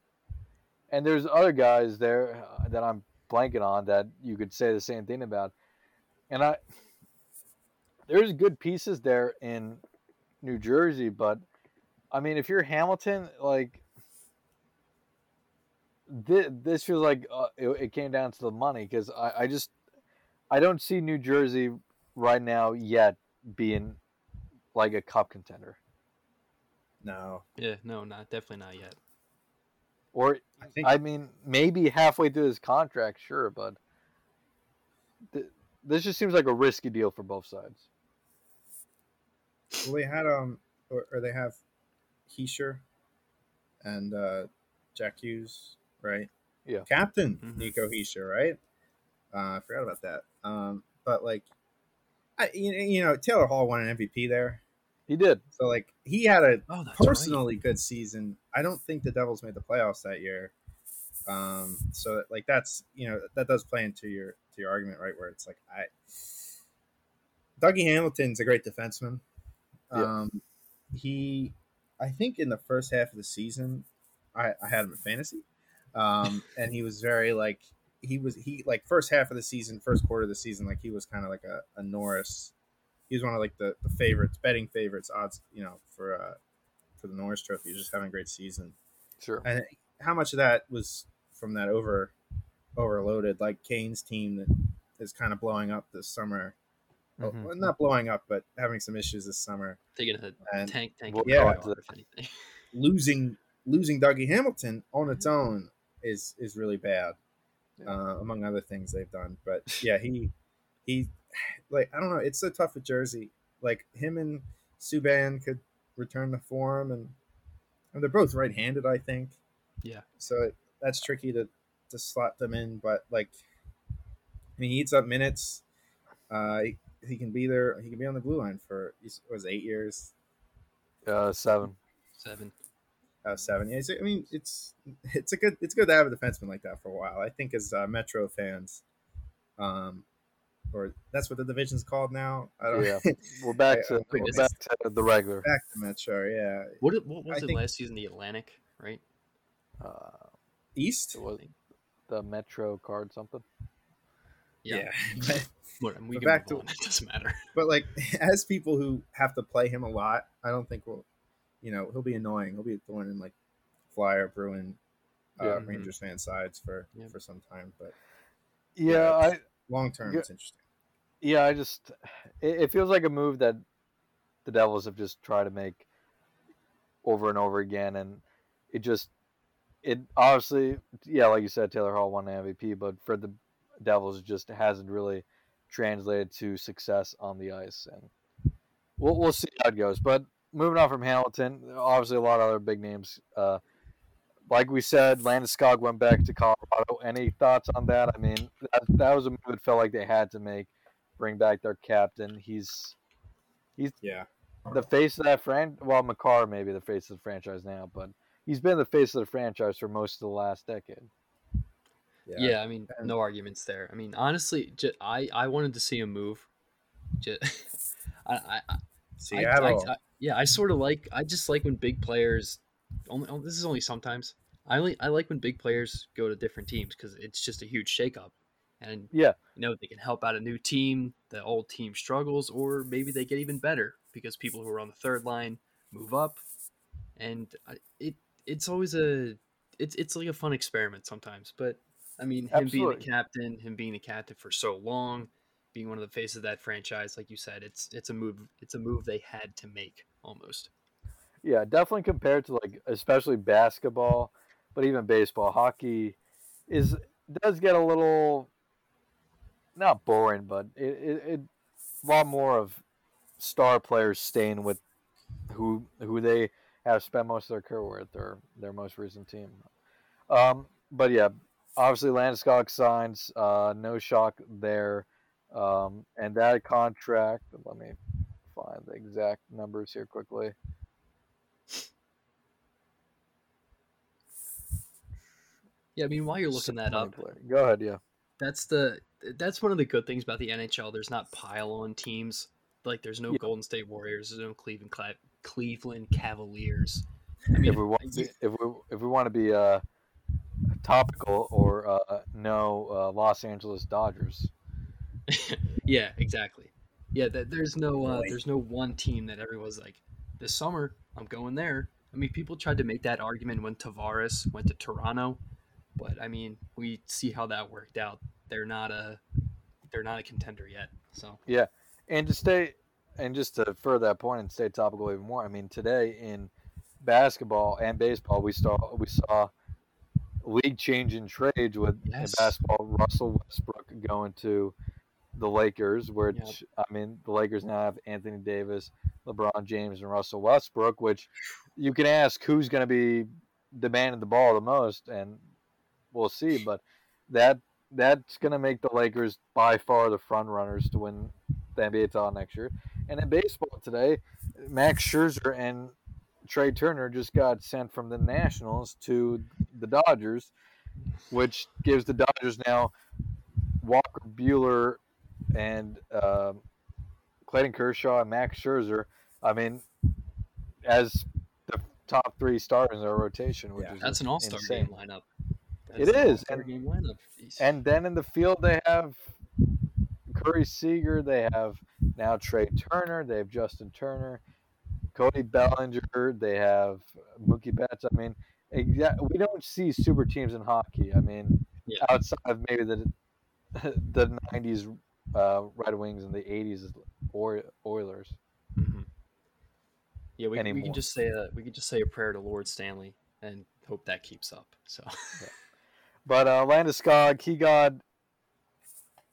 and there's other guys there uh, that I'm blanking on that you could say the same thing about. And I, there's good pieces there in New Jersey, but I mean, if you're Hamilton, like this, this feels like uh, it, it came down to the money because I, I just I don't see New Jersey right now yet being like a cup contender. No, Yeah, no, not definitely not yet. Or I think I mean, maybe halfway through his contract, sure, but th- this just seems like a risky deal for both sides. Well, they had um, or, or they have Hischier and uh, Jack Hughes, right? Yeah. Captain Mhm. Nico Hischier, right? Uh, I forgot about that. Um, but like, I you, you know Taylor Hall won an MVP there, He did. so like he had a Oh, that's personally good season. I don't think the Devils made the playoffs that year. Um, so like that's you know that does play into your to your argument, right? Where it's like I, Dougie Hamilton's a great defenseman. Yeah. Um, he, I think in the first half of the season, I, I had him in fantasy, um, and he was very like he was he like first half of the season, first quarter of the season, like he was kind of like a, a Norris. He was one of like the, the favorites, betting favorites, odds, you know, for uh for the Norris Trophy. He was just having a great season. Sure. And how much of that was from that over overloaded like Canes' team that is kind of blowing up this summer? Oh, Mhm. well, not blowing up, but having some issues this summer. Taking a And tank, tank. We'll Yeah. yeah, go into if anything. (laughs) losing losing Dougie Hamilton on its own is is really bad, Yeah. Uh, among other things they've done. But yeah, he he like I don't know. It's so tough with Jersey. Like him and Subban could return the form, and, and they're both right-handed, I think. Yeah. So it, that's tricky to to slot them in. But like, I mean, he eats up minutes. Uh, he, he can be there. He can be on the blue line for he's- was eight years. Uh, seven. Seven. Uh, seven. Yeah, I mean, it's it's a good it's good to have a defenseman like that for a while. I think as uh, Metro fans, um, or that's what the division's called now. I don't, Yeah, (laughs) we're back to Wait, we're is back to the regular. back to Metro. Yeah, What, what was I it think- last season? The Atlantic, right? Uh, East. it was the Metro card something. Yeah. (laughs) But, What, we But back to- on. (laughs) It doesn't matter. but like as people who have to play him a lot, I don't think we'll, you know, he'll be annoying. He'll be a thorn in like Flyer, Bruin, uh, Yeah. Rangers fan sides for Yeah. for some time. But Yeah, I long term, it's interesting. yeah, I just it, it feels like a move that the Devils have just tried to make over and over again, and it just it obviously yeah, like you said, Taylor Hall won the MVP, but for the Devils, it just hasn't really translated to success on the ice, and we'll we'll see how it goes. But moving on from Hamilton, obviously a lot of other big names. Uh, like we said, Landeskog went back to Colorado. Any thoughts on that? I mean, that, that was a move it felt like they had to make. Bring back their captain. He's he's Yeah, the face of that fran. Well, Makar may be the face of the franchise now, but he's been the face of the franchise for most of the last decade. Yeah, I mean, And- no arguments there. I mean, honestly, ju- I I wanted to see him move. Ju- (laughs) I, I, I, Seattle. I, I, yeah, I sort of like. I just like when big players. Only oh, this is only sometimes. I only I like when big players go to different teams because it's just a huge shakeup, and Yeah. you know they can help out a new team. The old team struggles, or maybe they get even better because people who are on the third line move up, and I- it it's always a it's it's like a fun experiment sometimes. But I mean, him being Absolutely. the captain, him being the captain for so long, being one of the faces of that franchise, like you said, it's it's a move. It's a move they had to make almost. Yeah, definitely compared to like especially basketball, but even baseball, hockey is does get a little not boring, but it, it, it a lot more of star players staying with who who they have spent most of their career with their their most recent team. Um, but yeah, obviously Landeskog signs, uh, no shock there, um, and that contract. Let me find the exact numbers here quickly. Yeah, I mean, while you're looking that up. Go ahead, yeah. that's the that's one of the good things about the NHL. There's not pile on teams. Like there's no Yeah. Golden State Warriors. There's no Cleveland Cleveland Cavaliers. I mean, if we want to be, if we if we want to be uh, topical or uh, no uh, Los Angeles Dodgers. (laughs) yeah, exactly. Yeah, th- there's no uh, there's no one team that everyone's like, this summer I'm going there. I mean, people tried to make that argument when Tavares went to Toronto, but I mean, we see how that worked out. They're not a they're not a contender yet. So yeah, And to stay and just to further that point and stay topical even more. I mean, today in basketball and baseball, we saw we saw league changing trades with Yes. basketball. Russell Westbrook going to the Lakers, which Yep. I mean, the Lakers now have Anthony Davis, LeBron James, and Russell Westbrook. Which you can ask who's going to be demanding the ball the most, and we'll see. But that that's going to make the Lakers by far the front runners to win the NBA title next year. And in baseball today, Max Scherzer and Trea Turner just got sent from the Nationals to the Dodgers, which gives the Dodgers now Walker Buehler and um Clayton Kershaw and Max Scherzer. I mean, as the top three starters in their rotation, which Yeah. is that's an all star insane. game lineup. It That's an and- game lineup. And then in the field, they have Corey Seager. They have now Trea Turner. They have Justin Turner, Cody Bellinger. They have Mookie Betts. I mean, exa- we don't see super teams in hockey. I mean, Yeah. outside of maybe the (laughs) the '90s uh, Red Wings in the '80s Oil- Oilers. Mhm. Yeah, we, we anymore. can just say a we can just say a prayer to Lord Stanley and hope that keeps up. So But uh, Landeskog, he got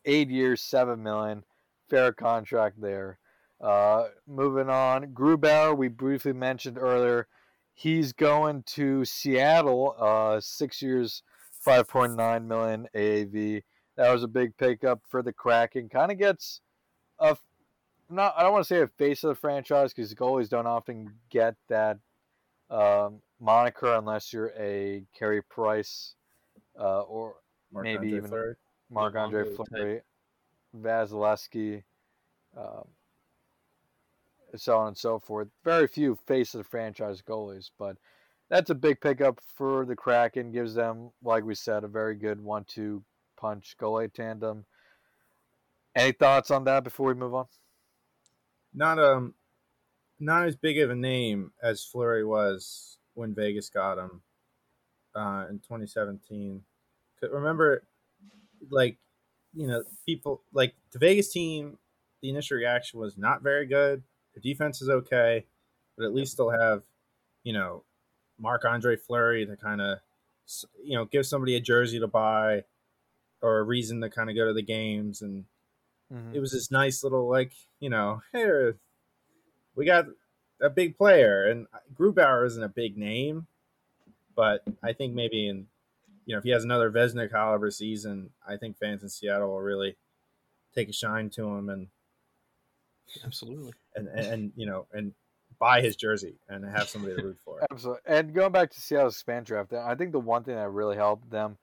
eight years, seven million, fair contract there. Uh, moving on, Grubauer, we briefly mentioned earlier, he's going to Seattle, uh, six years, five point nine million AAV. That was a big pickup for the Kraken. Kind of gets a not I don't want to say a face of the franchise because goalies don't often get that um, moniker unless you're a Carey Price uh, or Mark maybe Andre even- Fleury. Marc Andre Fleury, Vasilevskiy, um, so on and so forth. Very few face of the franchise goalies, but that's a big pickup for the Kraken. Gives them, like we said, a very good one-two punch goalie tandem. Any thoughts on that before we move on? Not um, not as big of a name as Fleury was when Vegas got him uh, in 2017. 'Cause Remember, like you know, people like the Vegas team. The initial reaction was not very good. The defense is okay, but at least they'll have, you know, Marc Andre Fleury to kind of, you know, give somebody a jersey to buy, or a reason to kind of go to the games and Mhm. it was this nice little like you know here we got a big player and Grubauer isn't a big name but I think maybe in you know if he has another Vezina caliber season I think fans in Seattle will really take a shine to him and Absolutely. and and, and you know and buy his jersey and have somebody to root for (laughs) Absolutely. And going back to Seattle's expand draft, I think the one thing that really helped them,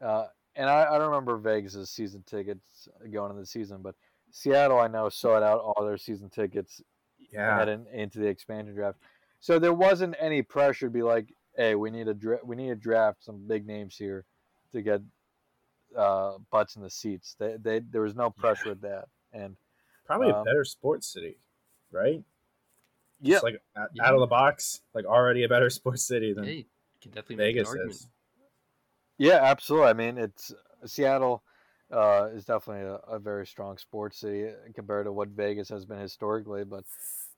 uh, and I, I don't remember Vegas' season tickets going into the season, but Seattle, I know, sought out all their season tickets yeah heading into the expansion draft. So there wasn't any pressure to be like, hey, we need a dra- we need to draft some big names here to get uh, butts in the seats. They, they there was no pressure with that, and probably a um, better sports city right yeah, Just like out, Yeah. out of the box like already a better (laughs) sports city than Hey, you can definitely make Vegas an argument. is Yeah, absolutely. I mean, it's Seattle uh, is definitely a, a very strong sports city compared to what Vegas has been historically. But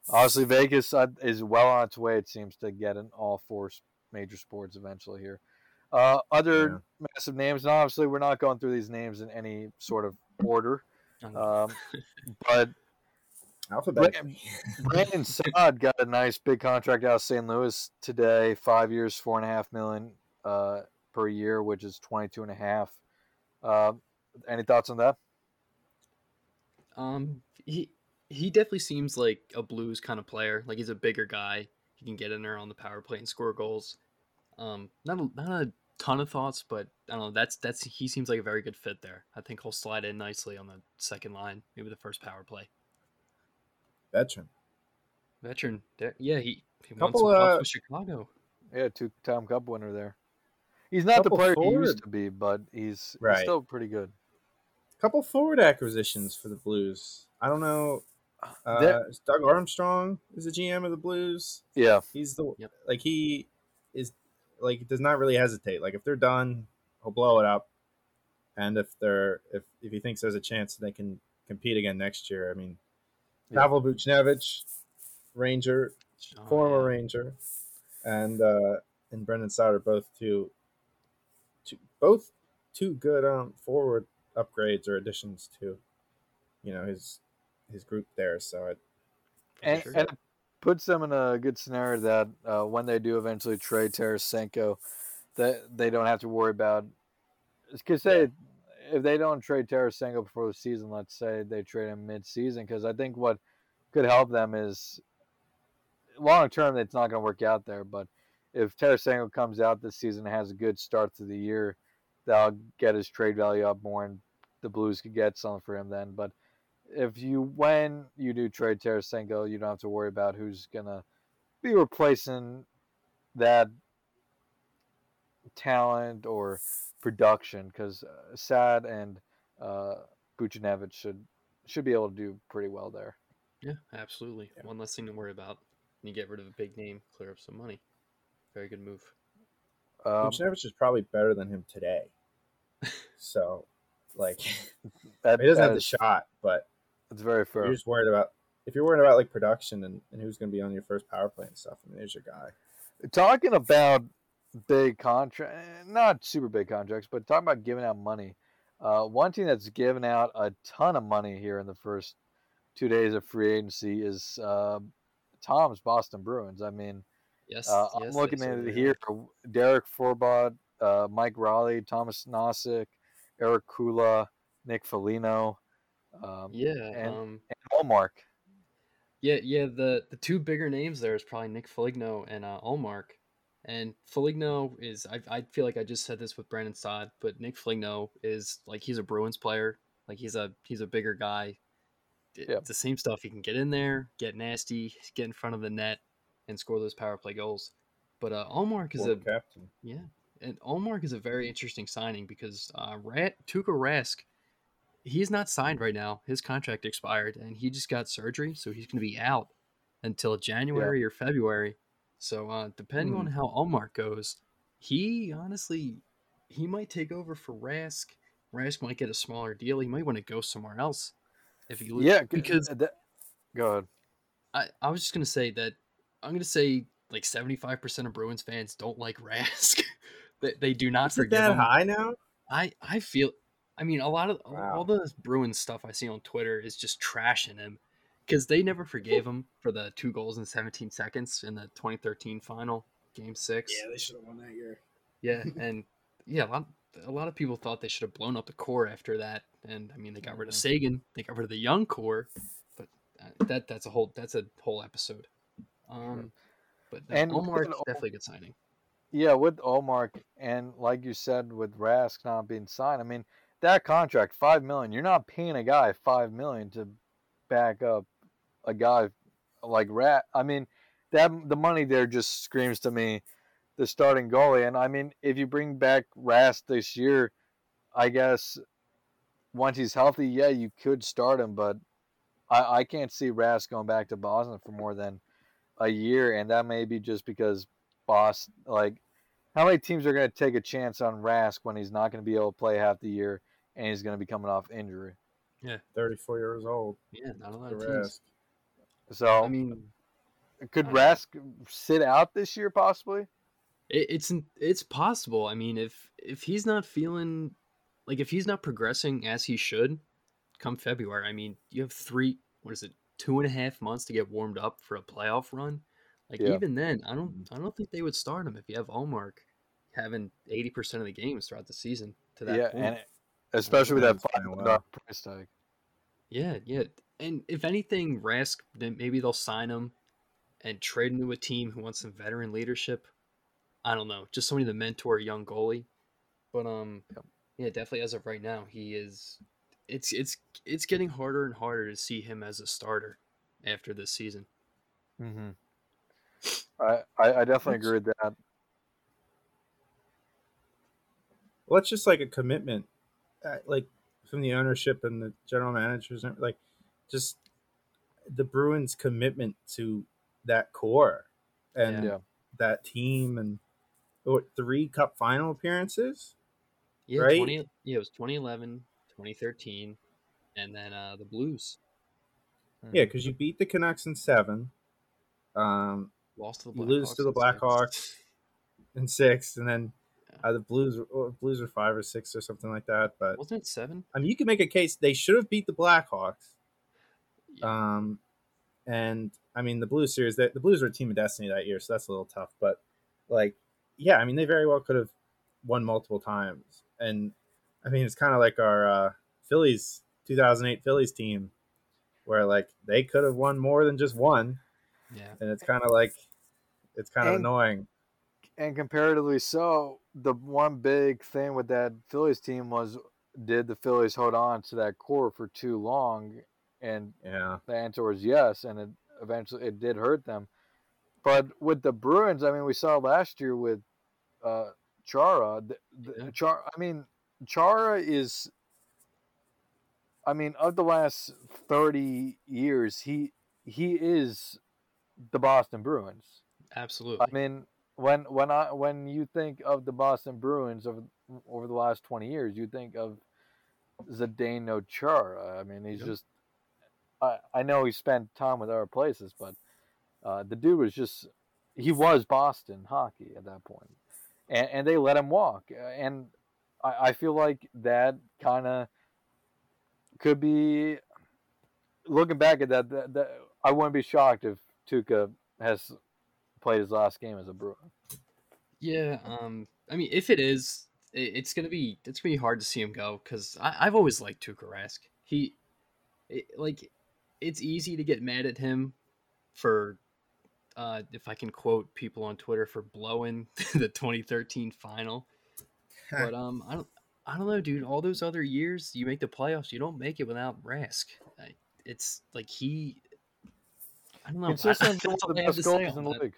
honestly, Vegas uh, is well on its way. It seems to get in all four major sports eventually here. Uh, other massive names, and obviously, we're not going through these names in any sort of order. Um, (laughs) but alphabetically Brandon Saad got a nice big contract out of St. Louis today, five years, four and a half million uh, per year, which is twenty-two and a half. Uh, any thoughts on that? Um, he he definitely seems like a Blues kind of player. Like he's a bigger guy. He can get in there on the power play and score goals. Um, not a, not a ton of thoughts, but I don't know. That's that's he seems like a very good fit there. I think he'll slide in nicely on the second line, maybe the first power play. veteran Veteran, yeah, he he won Couple, some cups uh, with Chicago. Yeah, two-time Cup winner there. He's not the Couple player he used to be, but he's, he's still pretty good. couple forward acquisitions for the Blues. I don't know. Uh, There- is Doug Armstrong is the GM of the Blues. Yeah, He's the Yep. like he is like does not really hesitate. Like if they're done, he'll blow it up. And if they're if if he thinks there's a chance they can compete again next year, I mean, Yeah. Pavel Buchnevich, Ranger, Oh, former yeah. Ranger, and uh, and Brendan Sauter both two, two both two good um forward upgrades or additions to, you know his his group there. So it, and, sure. and it puts them in a good scenario that uh, when they do eventually trade Tarasenko, that they don't have to worry about. Because say if they don't trade Tarasenko before the season, let's say they trade him mid-season, because I think what could help them is long term it's not going to work out there. But if Tarasenko comes out this season and has a good start to the year, that'll get his trade value up more, and the Blues could get something for him then. But if you when you do trade Tarasenko, you don't have to worry about who's gonna be replacing that talent or production because uh, Saad and uh, Buchnevich should should be able to do pretty well there. Yeah, absolutely. Yeah. One less thing to worry about. You get rid of a big name, clear up some money. Very good move. Um, is probably better than him today. so, (laughs) like, that, (laughs) he doesn't have the is- shot, but It's very fair. you're just worried about if you're worried about like production and, and who's going to be on your first power play and stuff. I mean, there's your guy. Talking about big contract, not super big contracts, but talking about giving out money. Uh, one team that's given out a ton of money here in the first two days of free agency is uh, Tom's Boston Bruins. I mean, Yes. uh, yes, I'm looking at it here: Derek Forbort, uh, Mike Reilly, Tomas Nosek, Erik Haula, Nick Foligno, um. Yeah. and- um, and Ullmark. yeah, yeah. The the two bigger names there is probably Nick Foligno and uh, Ullmark. And Foligno is, I, I feel like I just said this with Brandon Saad, but Nick Foligno is like he's a Bruins player. Like he's a he's a bigger guy. It's the same stuff. He can get in there, get nasty, get in front of the net, and score those power play goals. But uh, Ullmark is a captain. yeah, and Ullmark is a very interesting signing because uh, Rat, Tuukka Rask, he's not signed right now. His contract expired, and he just got surgery, so he's going to be out until January or February. So uh, depending on how Ullmark goes, he honestly he might take over for Rask. Rask might get a smaller deal. He might want to go somewhere else if he Yeah, because that, go ahead. I, I was just gonna say that I'm gonna say like 75% of Bruins fans don't like Rask. (laughs) they, they do not Is forgive that him. high now? I I feel I mean a lot of all- all the Bruins stuff I see on Twitter is just trashing him because they never forgave him for the two goals in 17 seconds in the 2013 final game six. Yeah, they should have won that year. Yeah, (laughs) and yeah, a lot, a lot of people thought they should have blown up the core after that, and I mean they got rid of Mhm. Seguin, they got rid of the young core, but uh, that that's a whole that's a whole episode. Um, but And Omar with is Ol- definitely a good signing. Yeah, with Ullmark and like you said with Rask not being signed, I mean that contract five million. You're not paying a guy five million to back up a guy like Rat. I mean that the money there just screams to me the starting goalie. And I mean if you bring back Rask this year, I guess once he's healthy, yeah, you could start him, but I, I can't see Rask going back to Boston for more than a year, and that may be just because Boss like, how many teams are going to take a chance on Rask when he's not going to be able to play half the year and he's going to be coming off injury? Yeah, 34 years old. Yeah, not a lot The of teams. So, I mean, could I- Rask sit out this year possibly? it, it's it's possible. I mean, if if he's not feeling like if he's not progressing as he should, come February. I mean, you have three. What is it? Two and a half months to get warmed up for a playoff run. Like Yeah. even then, I don't I don't think they would start him if you have Ullmark having eighty percent of the games throughout the season. To that yeah, point. and especially with that Rask's five well. price tag. Yeah, yeah. And if anything, Rask, then maybe they'll sign him and trade him to a team who wants some veteran leadership. I don't know, just somebody to mentor a young goalie. But um, Yep. yeah, definitely as of right now, he is. It's it's it's getting harder and harder to see him as a starter after this season. Mm-hmm. I, I I definitely agree with that. Well, it's just like a commitment, uh, like from the ownership and the general managers, and like just the Bruins' commitment to that core and Yeah. that team, and what, three Cup final appearances. Yeah, Right? 20, yeah, it was 2011, 2013, and then uh, the Blues Yeah, because you beat the Canucks in seven, um, lost to the Blackhawks. lose to the. Blackhawks. in six, and then uh, the Blues, or Blues were five or six or something like that. But Wasn't it seven? I mean, you can make a case they should have beat the Blackhawks. Yeah. Um, and I mean, the Blues series, the, the Blues were a team of destiny that year, so that's a little tough. But like, yeah, I mean, they very well could have won multiple times. And I mean, it's kind of like our uh, Phillies 2008 Phillies team, where like they could have won more than just one, yeah. and it's kind of like it's kind of annoying. and comparatively so, the one big thing with that Phillies team was did the Phillies hold on to that core for too long? And Yeah, the answer was yes, and it eventually it did hurt them. But with the Bruins, I mean, we saw last year with uh, Chara. The, the, Yeah. Char, I mean, Chara is. I mean, of the last thirty years, he he is the Boston Bruins. Absolutely. I mean, when when I when you think of the Boston Bruins over over the last twenty years, you think of Zdeno Chara. I mean, he's Yep. just. I I know he spent time with other places, but uh, the dude was just he was Boston hockey at that point, and and they let him walk, and I, I feel like that kind of could be looking back at that, that, that I wouldn't be shocked if Tuukka has played his last game as a Bruin. Yeah, um, I mean, if it is, it, it's gonna be it's gonna be hard to see him go because I've always liked Tuukka Rask. He, it, like, it's easy to get mad at him for uh, if I can quote people on Twitter for blowing (laughs) the 2013 final. But (laughs) um, I don't, I don't know, dude. All those other years, you make the playoffs, you don't make it without Rask. It's like he, I don't know. Consistent, one of the best goals in the league.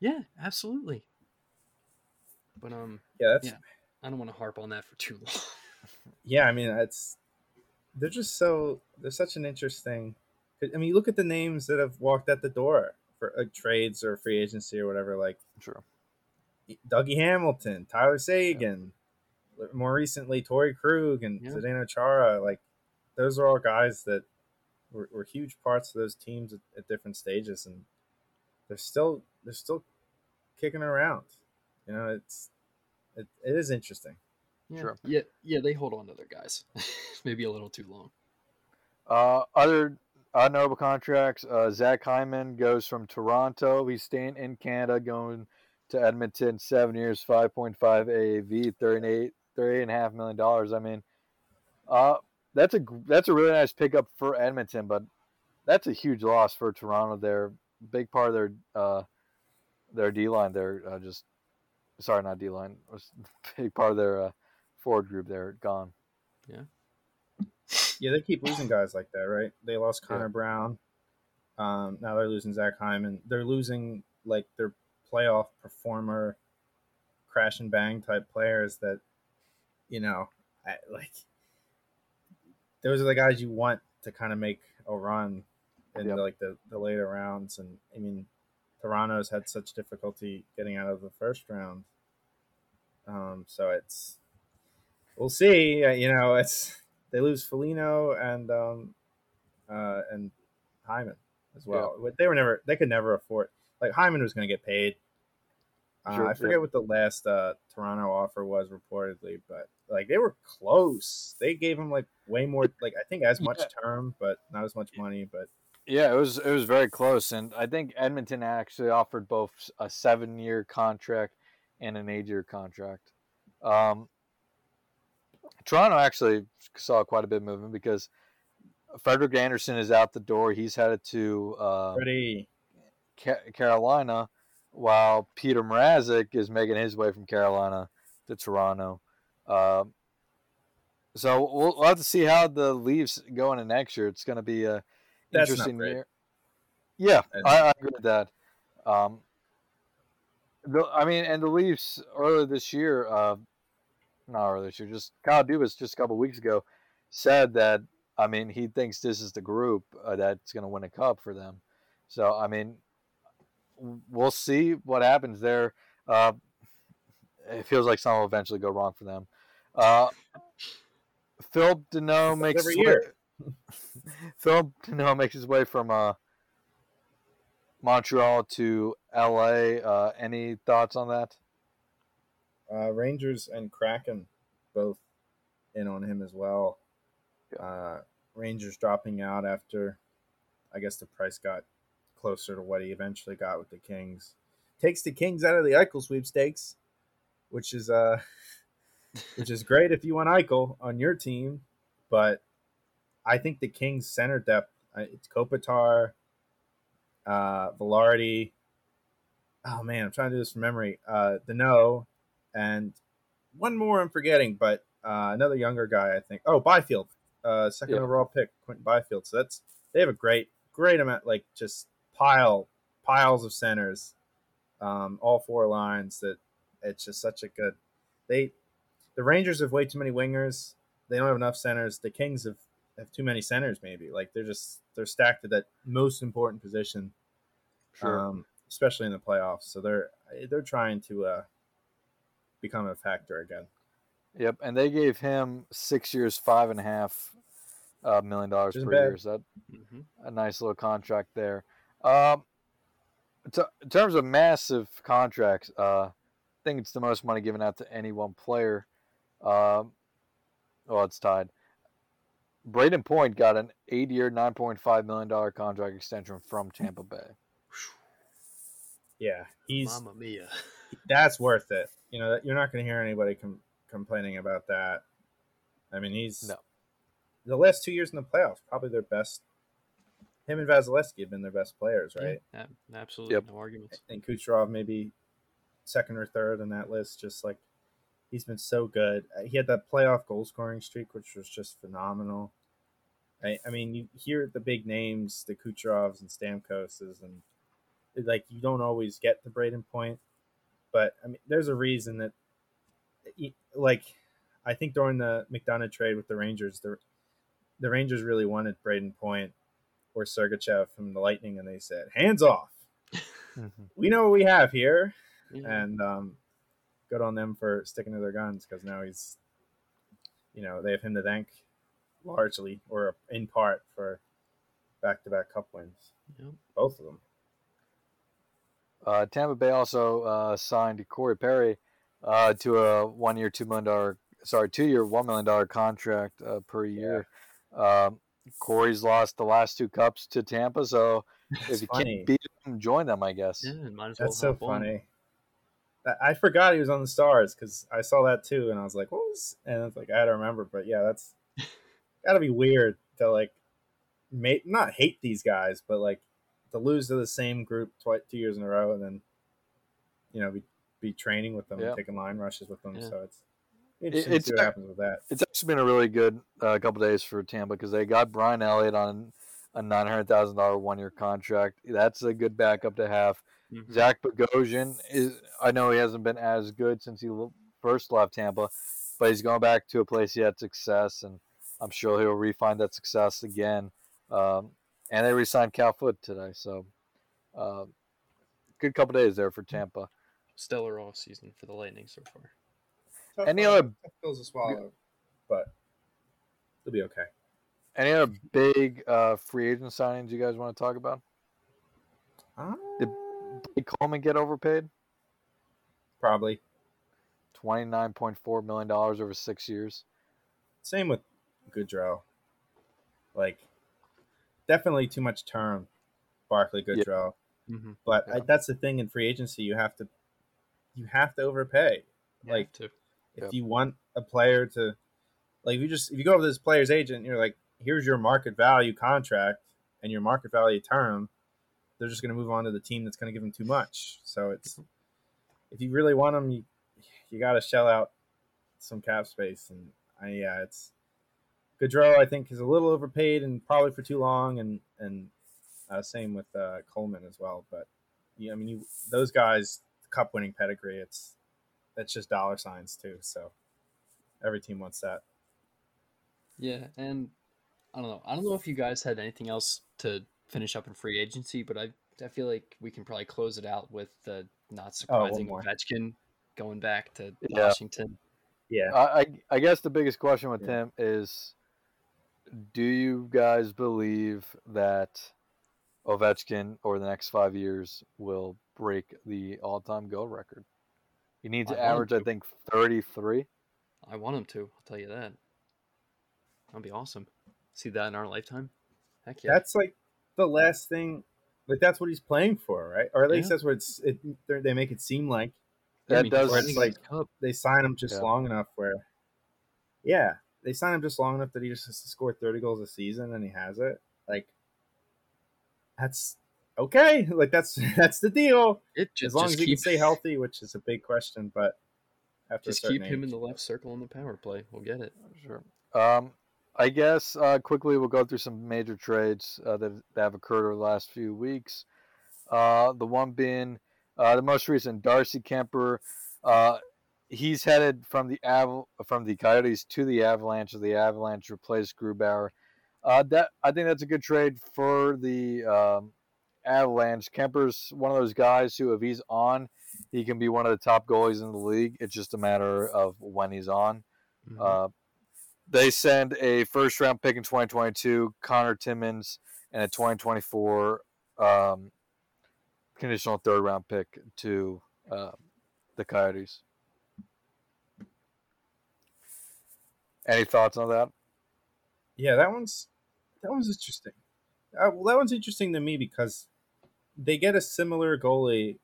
Yeah, absolutely. But um, Yeah, that's Yeah. I don't want to harp on that for too long. (laughs) yeah. I mean, it's they're just so they're such an interesting. I mean, look at the names that have walked at the door for like trades or free agency or whatever. Like True. Dougie Hamilton, Tyler Seguin, more recently Torey Krug and Yeah. Zdeno Chara. Like those are all guys that were, were huge parts of those teams at, at different stages, and they're still they're still kicking around. You know, it's it, it is interesting. Yeah, Sure. yeah, yeah. They hold on to their guys, (laughs) maybe a little too long. Uh, other unknowable contracts. Uh, Zach Hyman goes from Toronto. He's staying in Canada, going to Edmonton. Seven years, five point five AAV, thirty-eight, thirty-eight and a half million dollars. I mean, uh, that's a that's a really nice pickup for Edmonton, but that's a huge loss for Toronto. They're big part of their uh, their D line. They're uh, just sorry, not D line. (laughs) Was big part of their uh, forward group. They're gone. Yeah, yeah, they keep losing guys like that, right? They lost Yeah. Connor Brown. Um, now they're losing Zach Hyman. They're losing like their playoff performer, crash and bang type players that, you know, I, like those are the guys you want to kind of make a run in Yep. the, like the, the later rounds. And I mean, Toronto's had such difficulty getting out of the first round. Um, so it's we'll see. Uh, you know, it's they lose Foligno and um, uh, and Hyman as well. But They were never they could never afford like Hyman was going to get paid. Uh, Sure, I forget yeah. what the last uh, Toronto offer was reportedly, but like they were close. They gave him like way more, like I think as much Yeah. term, but not as much money. But Yeah, it was it was very close, and I think Edmonton actually offered both a seven year contract and an eight year contract. Um, Toronto actually saw quite a bit of movement because Frederik Andersen is out the door. He's headed to uh, pretty Ca- Carolina, while Peter Mrazek is making his way from Carolina to Toronto. Um, so we'll, we'll have to see how the Leafs go into next year. It's going to be a That's interesting year. Yeah, I, I agree with that. Um, the, I mean, and the Leafs earlier this year, uh, not earlier this year, just Kyle Dubas just a couple weeks ago said that. I mean, he thinks this is the group uh, that's going to win a cup for them. So, I mean, we'll see what happens there. Uh, it feels like something will eventually go wrong for them. Uh, Phil Danault makes every his way- year. (laughs) Phil Danault makes his way from uh, Montreal to LA. Uh, any thoughts on that? Uh, Rangers and Kraken both in on him as well. Uh, Rangers dropping out after, I guess the price got closer to what he eventually got with the Kings. Takes the Kings out of the Eichel sweepstakes, which is uh, (laughs) which is great if you want Eichel on your team, but I think the Kings center depth uh, it's Kopitar, uh, Vilardi. Oh man, I'm trying to do this from memory. Uh, Danault, and one more I'm forgetting, but uh, another younger guy, I think. Oh, Byfield, uh, second Yeah. overall pick, Quinton Byfield. So that's they have a great, great amount, like just pile, piles of centers, um, all four lines. That it's just such a good. They, the Rangers have way too many wingers. They don't have enough centers. The Kings have have too many centers. Maybe like they're just they're stacked at that most important position um, especially in the playoffs. So they're they're trying to uh, become a factor again. Yep, and they gave him six years, five and a half uh, million dollars per Isn't year. bad. Is that hmm a nice little contract there? Um, t- in terms of massive contracts, uh, I think it's the most money given out to any one player. Um, well, it's tied. Brayden Point got an eight-year, nine point five million dollar contract extension from Tampa Bay. (laughs) Yeah, he's Mamma mia. (laughs) that's worth it. You know, you're not going to hear anybody com- complaining about that. I mean, he's No. the last two years in the playoffs, probably their best him and Vasilevskiy have been their best players, right? Yeah, absolutely, Yep. no arguments. And Kucherov maybe second or third on that list. Just like he's been so good. Uh, He had that playoff goal scoring streak, which was just phenomenal. I, I mean, you hear the big names, the Kucherovs and Stamkoses, and like you don't always get the Brayden Point, but I mean, there's a reason that, y- like, I think during the McDonagh trade with the Rangers, the the Rangers really wanted Brayden Point or Sergachev from the Lightning, and they said, "Hands off! (laughs) Mhm. We know what we have here." Yeah. and um, good on them for sticking to their guns because now he's, you know, they have him to thank largely or in part for back-to-back Cup wins, Yep. both of them. Uh, Tampa Bay also uh, signed Corey Perry uh, to a one-year, two million dollar, sorry, two-year, one million dollar contract uh, per year. Um, Corey's lost the last two cups to Tampa, so (laughs) if you funny. can't beat him, join them, I guess. Yeah, might as well. That's so hop on. funny. I- I forgot he was on the Stars because I saw that too, and I was like, "What was?" And it's like I had to remember, but yeah, that's (laughs) got to be weird to like, mate, not hate these guys, but like to lose to the same group twice, two years in a row, and then you know be, be training with them, Yeah. and taking line rushes with them. Yeah. So it's interesting it's what happens with that. It's actually been a really good uh, couple days for Tampa because they got Brian Elliott on a nine hundred thousand dollar one-year contract. That's a good backup to have. Mhm. Zach Bogosian is. I know he hasn't been as good since he first left Tampa, but he's going back to a place he had success, and I'm sure he'll refine that success again. Um, and they re-signed Cal Foote today, so uh, good couple days there for Tampa. Stellar off season for the Lightning so far. Tough, Any uh, other- tough pills to swallow, but it'll be okay. Any other big uh, free agent signings you guys want to talk about? Did- Did Coleman get overpaid? Probably Twenty nine point four million dollars over six years. same with Goodrow. Like, definitely too much term, Barclay Yeah. Goodrow. Mm-hmm. But I, that's the thing in free agency. You have to, you have to overpay. Like, to. If Yep. you want a player to, like, if you just if you go over to this player's agent, you're like, here's your market value contract and your market value term. They're just going to move on to the team that's going to give them too much. So it's if you really want them, you you got to shell out some cap space. And I, yeah, it's Goodrow. I think is a little overpaid and probably for too long. And and uh, same with uh, Coleman as well. But yeah, I mean, you those guys cup winning pedigree. It's that's just dollar signs too. So every team wants that. Yeah, and I don't know. I don't know if you guys had anything else to finish up in free agency, but I I feel like we can probably close it out with the not oh, surprising more. Ovechkin going back to Yeah. Washington. Yeah. I, I I guess the biggest question with Yeah. him is, do you guys believe that Ovechkin over the next five years will break the all time goal record? He needs I to want him average, I think, thirty three. I want him to. I'll tell you that. That'd be awesome. See that in our lifetime. Heck yeah. That's like the last thing. Like that's what he's playing for, right? Or at least Yeah. that's what it's. It, they're- make it seem like Yeah, I That mean, does- it's like- they sign him just Yeah. long enough where, yeah, they sign him just long enough that he just has to score thirty goals a season and he has it. Like that's okay. Like that's (laughs) that's the deal. It just, as long just as he keep, can stay healthy, which is a big question, but after Just a certain keep him in the left circle in the power play. We'll get it. Sure. Um, I guess uh, quickly we'll go through some major trades uh, that, that have occurred over the last few weeks. Uh, the one being uh, the most recent, Darcy Kuemper. Uh, he's headed from the Aval- from the Coyotes to the Avalanche. The Avalanche replaced Grubauer. Uh, that I think that's a good trade for the um, Avalanche. Kuemper's one of those guys who, if he's on, he can be one of the top goalies in the league. It's just a matter of when he's on. Mhm. Uh, they send a first round pick in 2022, Connor Timmins, and a 2024 um, conditional third round pick to uh, the Coyotes. Any thoughts on that? Yeah, that one's that one's interesting. Uh, well, that one's interesting to me because they get a similar goalie.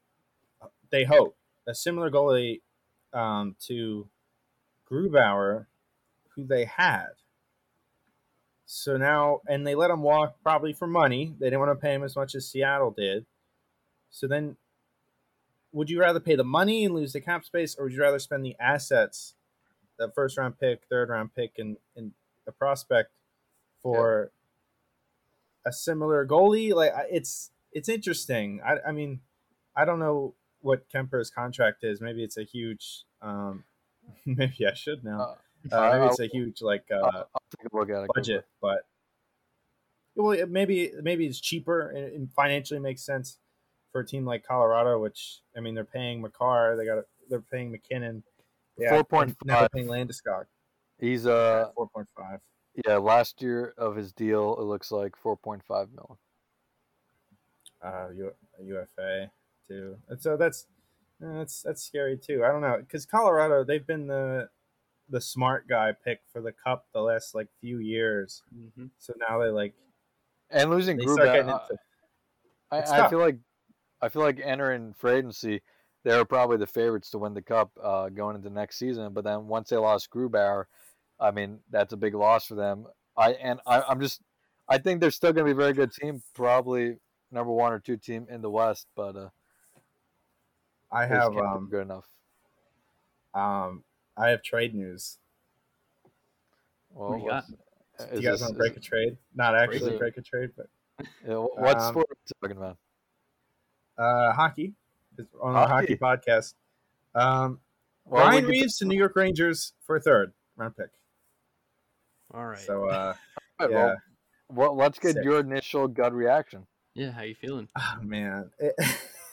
They hope a similar goalie um, to Grubauer, who they had. So now, and they let him walk probably for money. They didn't want to pay him as much as Seattle did. So then, would you rather pay the money and lose the cap space, or would you rather spend the assets, the first round pick, third round pick, and, and a prospect for a similar goalie? Like it's it's interesting. I, I mean, I don't know what Kuemper's contract is. Maybe it's a huge. Um, (laughs) maybe I should know. Uh, uh, maybe it's a huge like uh, I'll, I'll take a look at it. budget, but well, maybe maybe it's cheaper and, and financially makes sense for a team like Colorado, which I mean they're paying Makar, they got they're paying MacKinnon, yeah, four point now they're paying Landeskog. He's uh four point five. Yeah, last year of his deal, it looks like four point five million. Uh, U- UFA too, and so that's that's that's scary too. I don't know because Colorado they've been the the smart guy pick for the cup the last like few years. Mm-hmm. So now they like and losing they Grubauer. into, I, I feel like I feel like entering free agency, they were probably the favorites to win the cup uh, going into next season. But then once they lost Grubauer, I mean that's a big loss for them. I and I, I'm just I think they're still going to be a very good team, probably number one or two team in the West. But uh, I have um good enough. um I have trade news. Well, What do you Do you guys this- want to break a trade? Not actually it. break a trade, but (laughs) Yeah, what Um, sport are we talking about? uh, hockey is on our hockey Hockey. podcast. Um, Well, Ryan Reaves to New York Rangers for a third round pick. All right. So uh, (laughs) All right, yeah, well, well, let's get Sick. your initial gut reaction. Yeah, how you feeling? oh, man, It-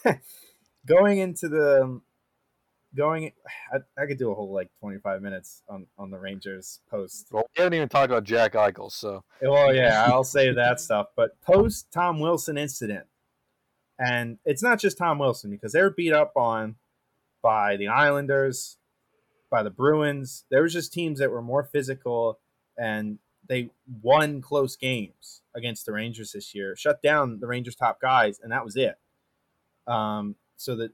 eh, (laughs) going into the going, I, I could do a whole like twenty five minutes on on the Rangers post. Well, we haven't even talked about Jack Eichel, so eh, Well, yeah, I'll save that stuff. But post Tom Wilson incident, and it's not just Tom Wilson because they were beat up on by the Islanders, by the Bruins. There was just teams that were more physical, and they won close games against the Rangers this year. Shut down the Rangers' top guys, and that was it. Um, so that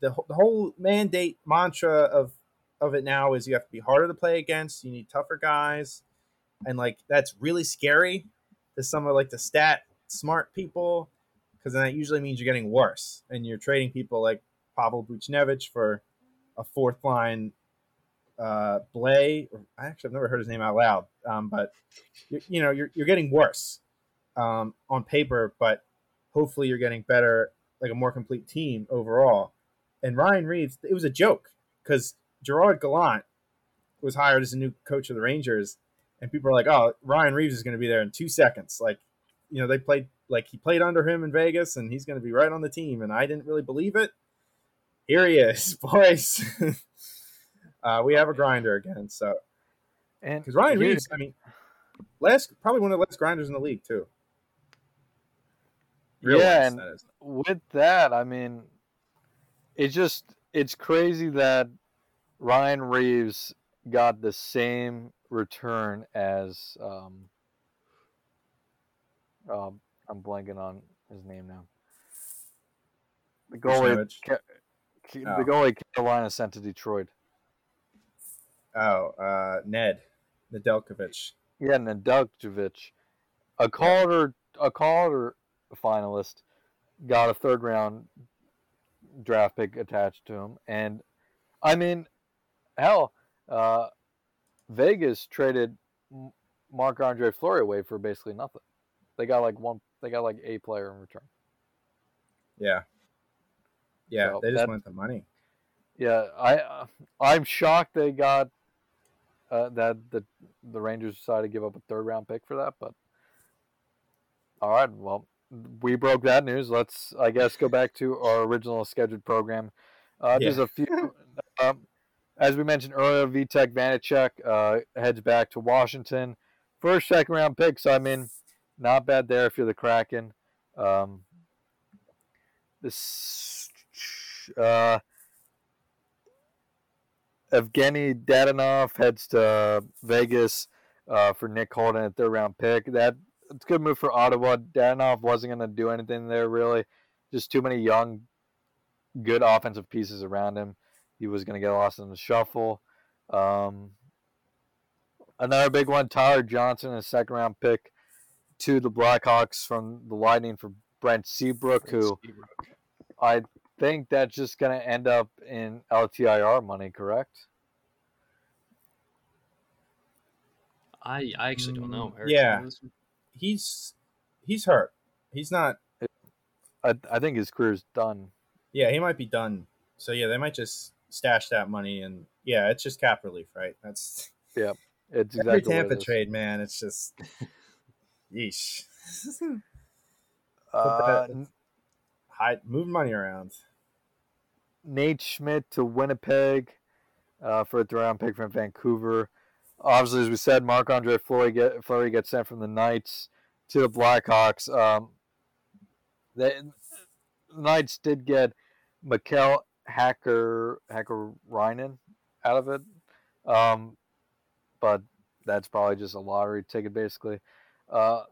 the, the whole mandate mantra of of it now is you have to be harder to play against. You need tougher guys and like that's really scary to some of like the stat smart people because then that usually means you're getting worse and you're trading people like Pavel Buchnevich for a fourth line uh Blais I actually I've never heard his name out loud um but you, you know you're, you're getting worse um on paper but hopefully you're getting better like a more complete team overall and Ryan Reaves it was a joke because Gerard Gallant was hired as a new coach of the Rangers and people are like, "Oh, Ryan Reaves is going to be there in two seconds." Like, you know, they played like he played under him in Vegas, and he's going to be right on the team. And I didn't really believe it. Here he is, (laughs) boys. Uh, we have a grinder again. So and because Ryan Reaves, I mean, last probably one of the last grinders in the league too. Real Yeah, and- that is. with that, I mean, it's just it's crazy that Ryan Reaves got the same return as um, um I'm blanking on his name now. The goalie, Buchnevich. Ca- Ca- Oh. the goalie Carolina sent to Detroit. Oh, uh, Ned Nedeljkovic. Yeah, Nedeljkovic, a Calder, a Calder finalist, got a third round draft pick attached to him, and I mean, hell, uh, Vegas traded Marc Andre Fleury away for basically nothing. They got like one, they got like a player in return. Yeah, yeah, So they just that- want the money. Yeah, I, uh, I'm shocked they got uh, that the the Rangers decided to give up a third round pick for that, but all right, well, we broke that news. Let's, I guess, go back to our original scheduled program. Uh, Just Yeah. a few, (laughs) um, as we mentioned earlier, Vitek Vanacek uh, heads back to Washington. First, second round picks. I mean, not bad there if you're the Kraken. Um, this, uh, Evgeny Dadonov heads to Vegas uh, for Nick Holden at third round pick. That it's a good move for Ottawa. Dadonov wasn't going to do anything there really. Just too many young, good offensive pieces around him. He was going to get lost in the shuffle. Um, another big one, Tyler Johnson, a second round pick to the Blackhawks from the Lightning for Brent Seabrook, who I think that's just going to end up in LTIR money, correct? I I actually don't know. Eric, yeah. you know this one? He's he's hurt. He's not. I, I think his career's done. Yeah, he might be done. So yeah, they might just stash that money and yeah, it's just cap relief, right? That's yeah. It's every exactly what Tampa it is. trade, man. It's just yeesh. (laughs) Uh, that- Hide move money around. Nate Schmidt to Winnipeg uh, for a third round pick from Vancouver. Obviously, as we said, Marc Andre Fleury, get, Fleury gets sent from the Knights to the Blackhawks. Um, the Knights did get Mikkel Hacker Hacker Reinen out of it, um, but that's probably just a lottery ticket, basically. Uh,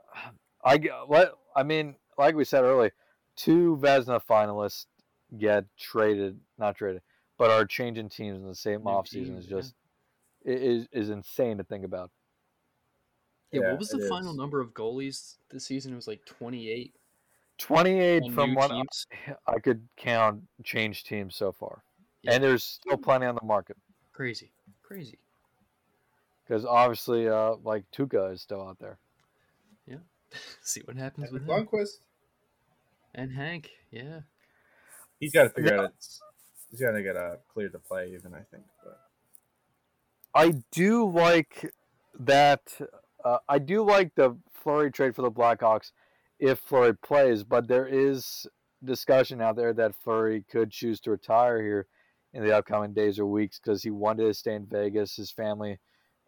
I what I mean, like we said earlier, two Vezina finalists get traded, not traded, but are changing teams in the same New offseason teams, is just i is is insane to think about. Yeah, Yeah, what was the it final is. number of goalies this season? It was like 28 Twenty eight on from what teams. I could count change teams so far, Yeah. and there's still plenty on the market Crazy, crazy. because obviously, uh, like Tuukka is still out there. Yeah. (laughs) See what happens with him. And Hank, yeah. He's got to figure Yeah. out. It's, he's got to get uh, cleared to play, even I think. But I do like that. Uh, I do like the Fleury trade for the Blackhawks if Fleury plays, but there is discussion out there that Fleury could choose to retire here in the upcoming days or weeks because he wanted to stay in Vegas. His family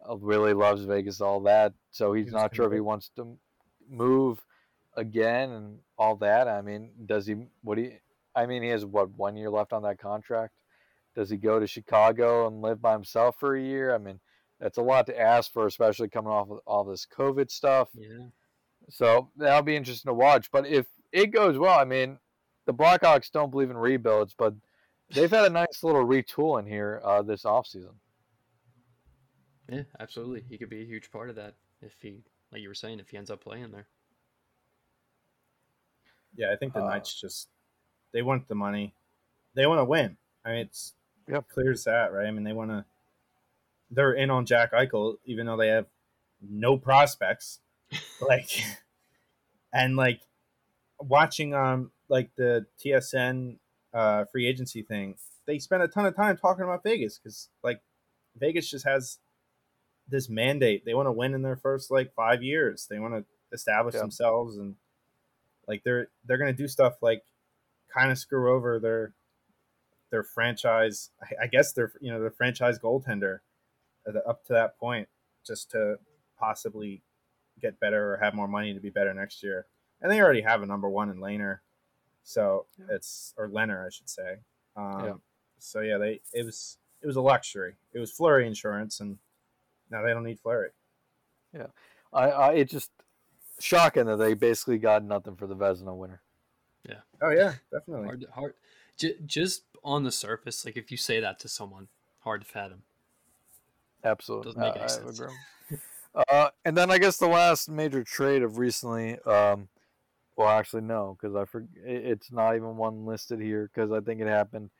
uh, really loves Vegas, all that. So he's He was not sure if he wants to move again and all that. I mean, does he? What do you? I mean, he has what one year left on that contract. Does he go to Chicago and live by himself for a year? I mean, that's a lot to ask for, especially coming off of all this COVID stuff. Yeah. So that'll be interesting to watch. But if it goes well, I mean, the Blackhawks don't believe in rebuilds, but they've had a nice little retool in here uh, this offseason. Yeah, absolutely. He could be a huge part of that if he, like you were saying, if he ends up playing there. yeah, I think the Uh, Knights just they want the money. They want to win. I mean, it's Yep. clear as that, right? I mean, they want to. They're in on Jack Eichel, even though they have no prospects. (laughs) like, and like watching um like the TSN uh, free agency thing, they spend a ton of time talking about Vegas because like Vegas just has this mandate. They want to win in their first like five years. They want to establish Yeah. themselves and like they're they're gonna do stuff like kind of screw over their their franchise. I- I guess their you know their franchise goaltender up to that point just to possibly get better or have more money to be better next year. And they already have a number one in Laner, so Yeah. it's or Leonard, I should say. Um, Yeah. So yeah, they it was it was a luxury. It was Fleury insurance, and now they don't need Fleury. I, I it's just shocking that they basically got nothing for the Vezina winner. Oh yeah, definitely. Hard, hard. J- just on the surface, like if you say that to someone, hard to fathom. Absolutely, Doesn't make I- any I sense. Uh, and then I guess the last major trade of recently, um, well, actually no, because I forg it- it's not even one listed here because I think it happened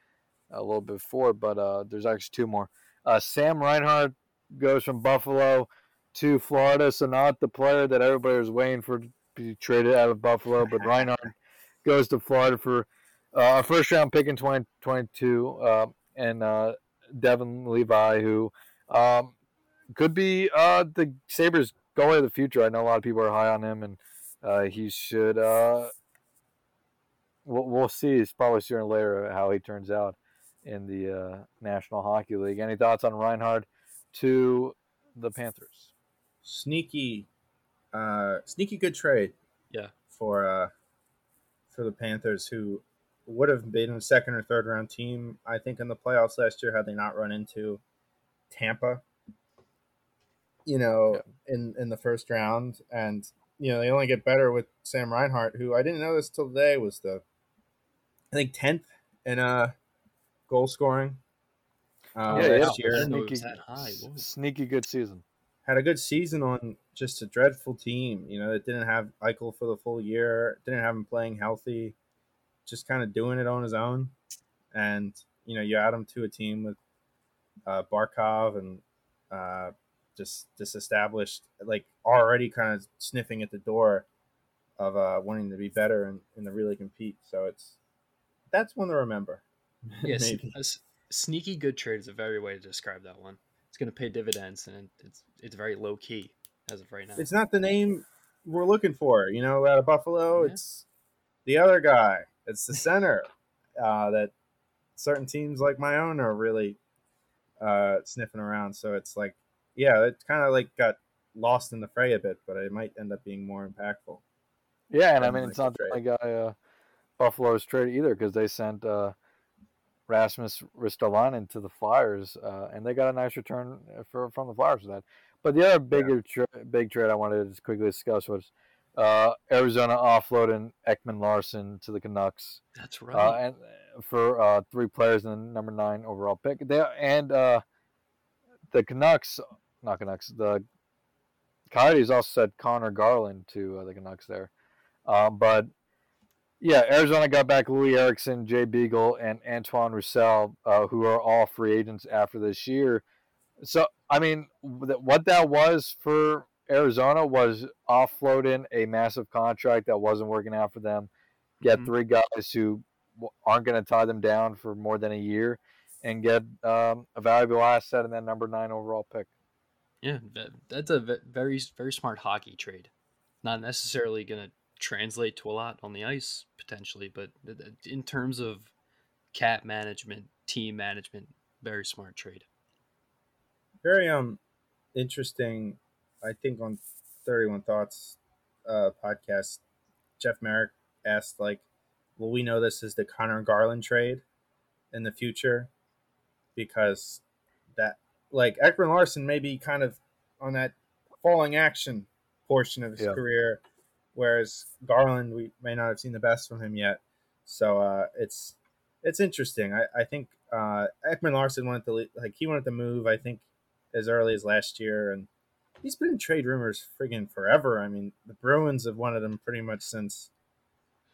a little before, but uh, there's actually two more. Uh, Sam Reinhart goes from Buffalo to Florida, so not the player that everybody was waiting for to be traded out of Buffalo, but (laughs) Reinhart goes to Florida for uh, a first round pick in 2022, uh, and uh, Devon Levi, who um, could be uh, the Sabres goalie of the future. I know a lot of people are high on him, and uh, he should. Uh, we'll, we'll see. It's probably sooner or later how he turns out in the uh, National Hockey League. Any thoughts on Reinhart to the Panthers? Sneaky, uh, sneaky good trade. Yeah. For uh, for the Panthers, who would have been a second or third round team, I think, in the playoffs last year had they not run into Tampa. You know, in in the first round, and you know they only get better with Sam Reinhart, who I didn't know this till today was the, I think tenth in uh goal scoring. Uh, Yeah, yeah. year didn't know it was that high. sneaky good season. Had a good season on just a dreadful team. You know, that didn't have Eichel for the full year, didn't have him playing healthy, just kind of doing it on his own. And you know, you add him to a team with uh, Barkov and uh, just disestablished, like already kind of sniffing at the door of uh, wanting to be better and, and to really compete. So it's that's one to remember. (laughs) Yes, sneaky good trade is a very way to describe that one. It's going to pay dividends, and it's it's very low key as of right now. It's not the name we're looking for, you know. Out of Buffalo, Yeah. it's the other guy. It's the center (laughs) uh, that certain teams like my own are really uh, sniffing around. So it's like, yeah, it kind of like got lost in the fray a bit, but it might end up being more impactful. Yeah, and I mean like it's not the only guy uh, Buffalo's traded either because they sent uh, Rasmus Ristolainen to the Flyers, uh, and they got a nice return for from the Flyers for that. But the other bigger tra- big trade I wanted to just quickly discuss was uh, Arizona offloading Ekman-Larsson to the Canucks, That's right. uh, and for uh, three players and the number nine overall pick. They and uh, the Canucks, not Canucks, the Coyotes also said Conor Garland to uh, the Canucks there. Um, but yeah, Arizona got back Loui Eriksson, Jay Beagle, and Antoine Roussel, uh, who are all free agents after this year. So, I mean, what that was for Arizona was offloading a massive contract that wasn't working out for them. Get Mhm. three guys who aren't going to tie them down for more than a year and get um, a valuable asset in that number nine overall pick. Yeah, that's a very very smart hockey trade. Not necessarily going to translate to a lot on the ice potentially, but th- th- in terms of cap management, team management, very smart trade. Very um interesting. I think on Thirty One Thoughts uh, podcast, Jeff Marek asked like, "Will we know this is the Conor Garland trade in the future?" Because that like Ekman-Larsson may be kind of on that falling action portion of his Yeah. career, whereas Garland we may not have seen the best from him yet. So uh, it's it's interesting. I, I think uh, Ekman-Larsson wanted to like he wanted to move. I think as early as last year, and he's been in trade rumors friggin' forever. I mean, the Bruins have wanted him pretty much since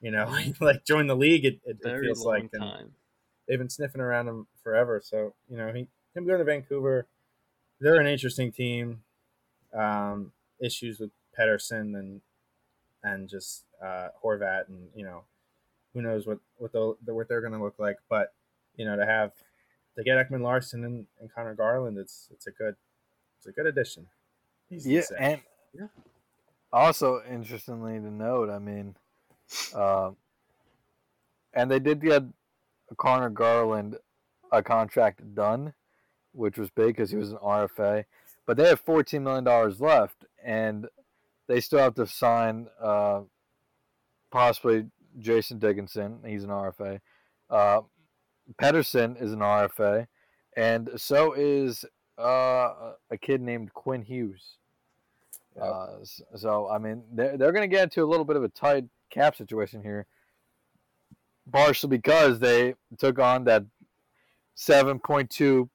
you know (laughs) like joined the league. It, it, it feels like and they've been sniffing around him forever. So you know he him going to Vancouver, they're an interesting team. Um, issues with Pettersson and and just uh, Horvat and you know who knows what what the what they're going to look like. But you know to have to get Ekman-Larsson and, and Conor Garland, it's it's a good it's a good addition. Easy Yeah, say. and Yeah. also interestingly to note, I mean, uh, and they did get Conor Garland a contract done, which was big because he was an RFA, but they have fourteen million dollars left, and they still have to sign uh, possibly Jason Dickinson. He's an RFA. Uh, Pettersson is an RFA, and so is uh, a kid named Quinn Hughes. Yep. Uh, so I mean, they're they're going to get into a little bit of a tight cap situation here, partially because they took on that seven point two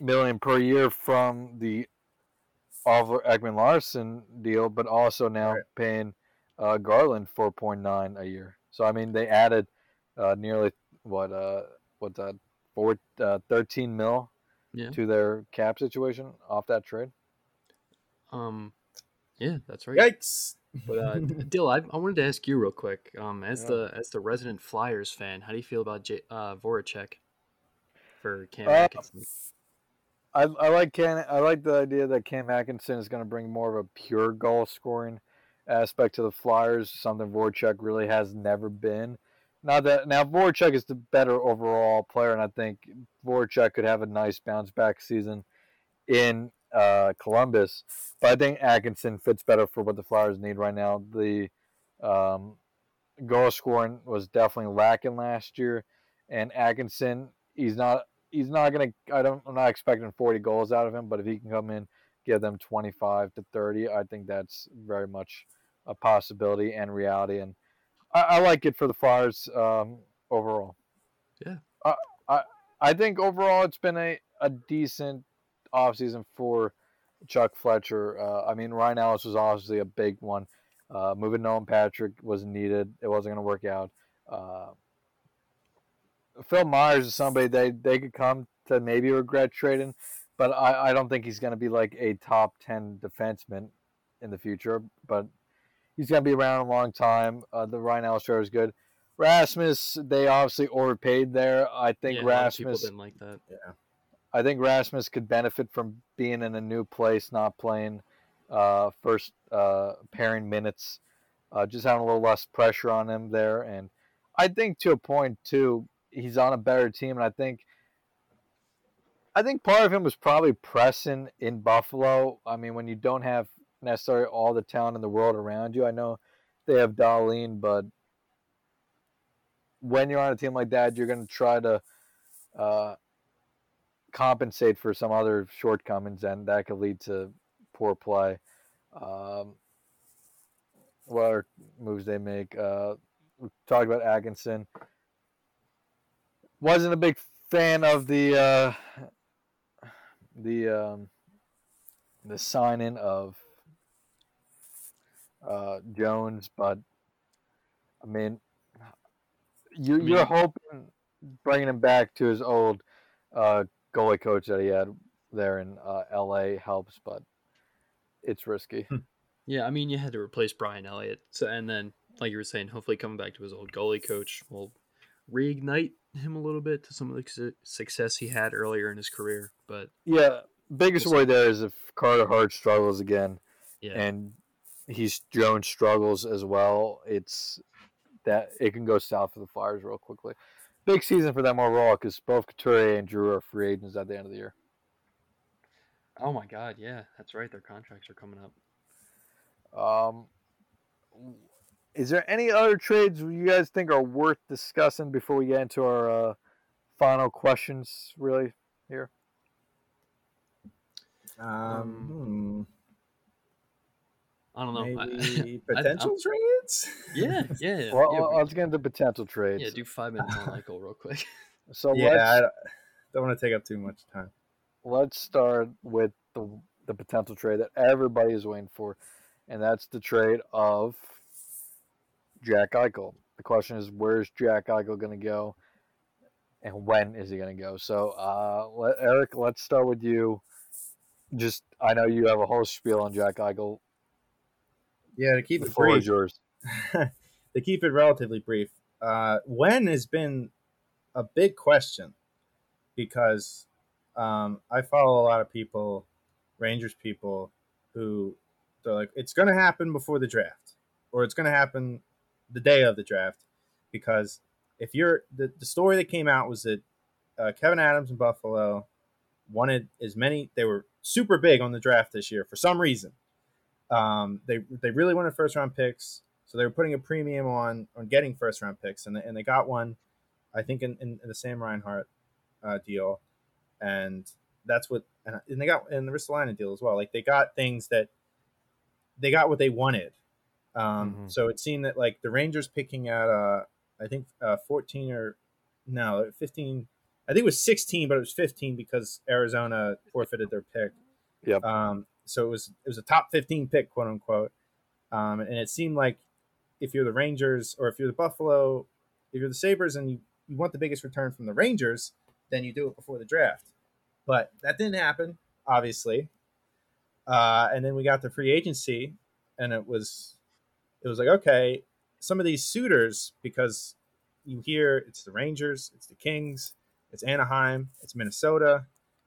million per year from the Oliver Ekman-Larsson deal, but also now Right. paying uh, Garland four point nine a year. So I mean, they added uh, nearly what uh what that four uh, thirteen mil Yeah. to their cap situation off that trade. Um, yeah, that's right. Yikes! But uh, (laughs) Dill, I, I wanted to ask you real quick. Um, as Yeah. the as the resident Flyers fan, how do you feel about J- uh, Voracek for Cam Uh, Atkinson? I, I like Ken. I like the idea that Cam Atkinson is going to bring more of a pure goal scoring aspect to the Flyers, something Voracek really has never been. Not that now Voracek is the better overall player, and I think Voracek could have a nice bounce back season in uh, Columbus. But I think Atkinson fits better for what the Flyers need right now. The um, goal scoring was definitely lacking last year, and Atkinson, he's not he's not gonna. I don't. I'm not expecting 40 goals out of him, but if he can come in, give them 25 to 30, I think that's very much a possibility and reality. And I, I like it for the Flyers um, overall. Yeah. I, I I think overall it's been a, a decent offseason for Chuck Fletcher. Uh, I mean, Ryan Ellis was obviously a big one. Uh, moving Nolan Patrick was needed. It wasn't going to work out. Uh, Phil Myers is somebody they, they could come to maybe regret trading, but I, I don't think he's going to be like a top 10 defenseman in the future. But he's going to be around a long time. Uh, the Ryan Ellis is good. Rasmus, they obviously overpaid there. I think yeah, a lot of people Rasmus. didn't like that. Yeah. I think Rasmus could benefit from being in a new place, not playing uh, first uh, pairing minutes, uh, just having a little less pressure on him there. And I think to a point too, he's on a better team, and I think. I think part of him was probably pressing in Buffalo. I mean, when you don't have necessarily all the talent in the world around you, I know they have Dahlin, but when you're on a team like that, you're going to try to uh, compensate for some other shortcomings, and that could lead to poor play. Um, what other moves they make? Uh, we talked about Atkinson. Wasn't a big fan of the uh, the um, the signing of uh, Jones, but I mean, you, I mean- you're hoping bringing him back to his old uh, goalie coach that he had there in uh, L.A. helps, but it's risky. Yeah, I mean, you had to replace Brian Elliott, so and then, like you were saying, hopefully coming back to his old goalie coach will reignite him a little bit to some of the su- success he had earlier in his career. But Yeah, biggest worry there is if Carter Hart struggles again, yeah, and he's Jones struggles as well. It's that it can go south for the Flyers real quickly. Big season for them overall because both Couturier and Drew are free agents at the end of the year. oh my God, yeah, that's right. Their contracts are coming up. Um, is there any other trades you guys think are worth discussing before we get into our uh, final questions? Really, here. Um, I don't know. I- maybe (laughs) I- potential trades. yeah, yeah, yeah. (laughs) Well, yeah, we- let's get into potential trades. yeah, do five minutes on (laughs) Michael real quick. so yeah, I don't- don't want to take up too much time. let's start with the the potential trade that everybody is waiting for, and that's the trade of Jack Eichel. The question is, where's Jack Eichel going to go, and when is he going to go? So, uh, let, Eric, let's start with you. Just, I know you have a whole spiel on Jack Eichel. Yeah, to keep The it floor brief. is yours. (laughs) to keep it relatively brief, uh, when has been a big question because um, I follow a lot of people, Rangers people, who they're like, it's going to happen before the draft or it's going to happen the day of the draft because if you're the, the story that came out was that uh, Kevin Adams in Buffalo wanted as many, they were super big on the draft this year for some reason. Um, they, they really wanted first round picks. So they were putting a premium on on getting first round picks, and they, and they got one, I think in, in, in the Sam Reinhart uh, deal, and that's what and, and they got in the Ristolainen deal as well. Like they got things that they got what they wanted. Um, Mhm. So it seemed that like the Rangers picking at uh, I think uh, fourteen or no fifteen. I think it was sixteen, but it was fifteen because Arizona forfeited their pick. Yep. Um, so it was it was a top fifteen pick, quote unquote. Um, and it seemed like if you're the Rangers or if you're the Buffalo, if you're the Sabres and you, you want the biggest return from the Rangers, then you do it before the draft. But that didn't happen, obviously. Uh, and then we got the free agency, and it was it was like okay, some of these suitors because you hear it's the Rangers, it's the Kings, it's Anaheim, it's Minnesota,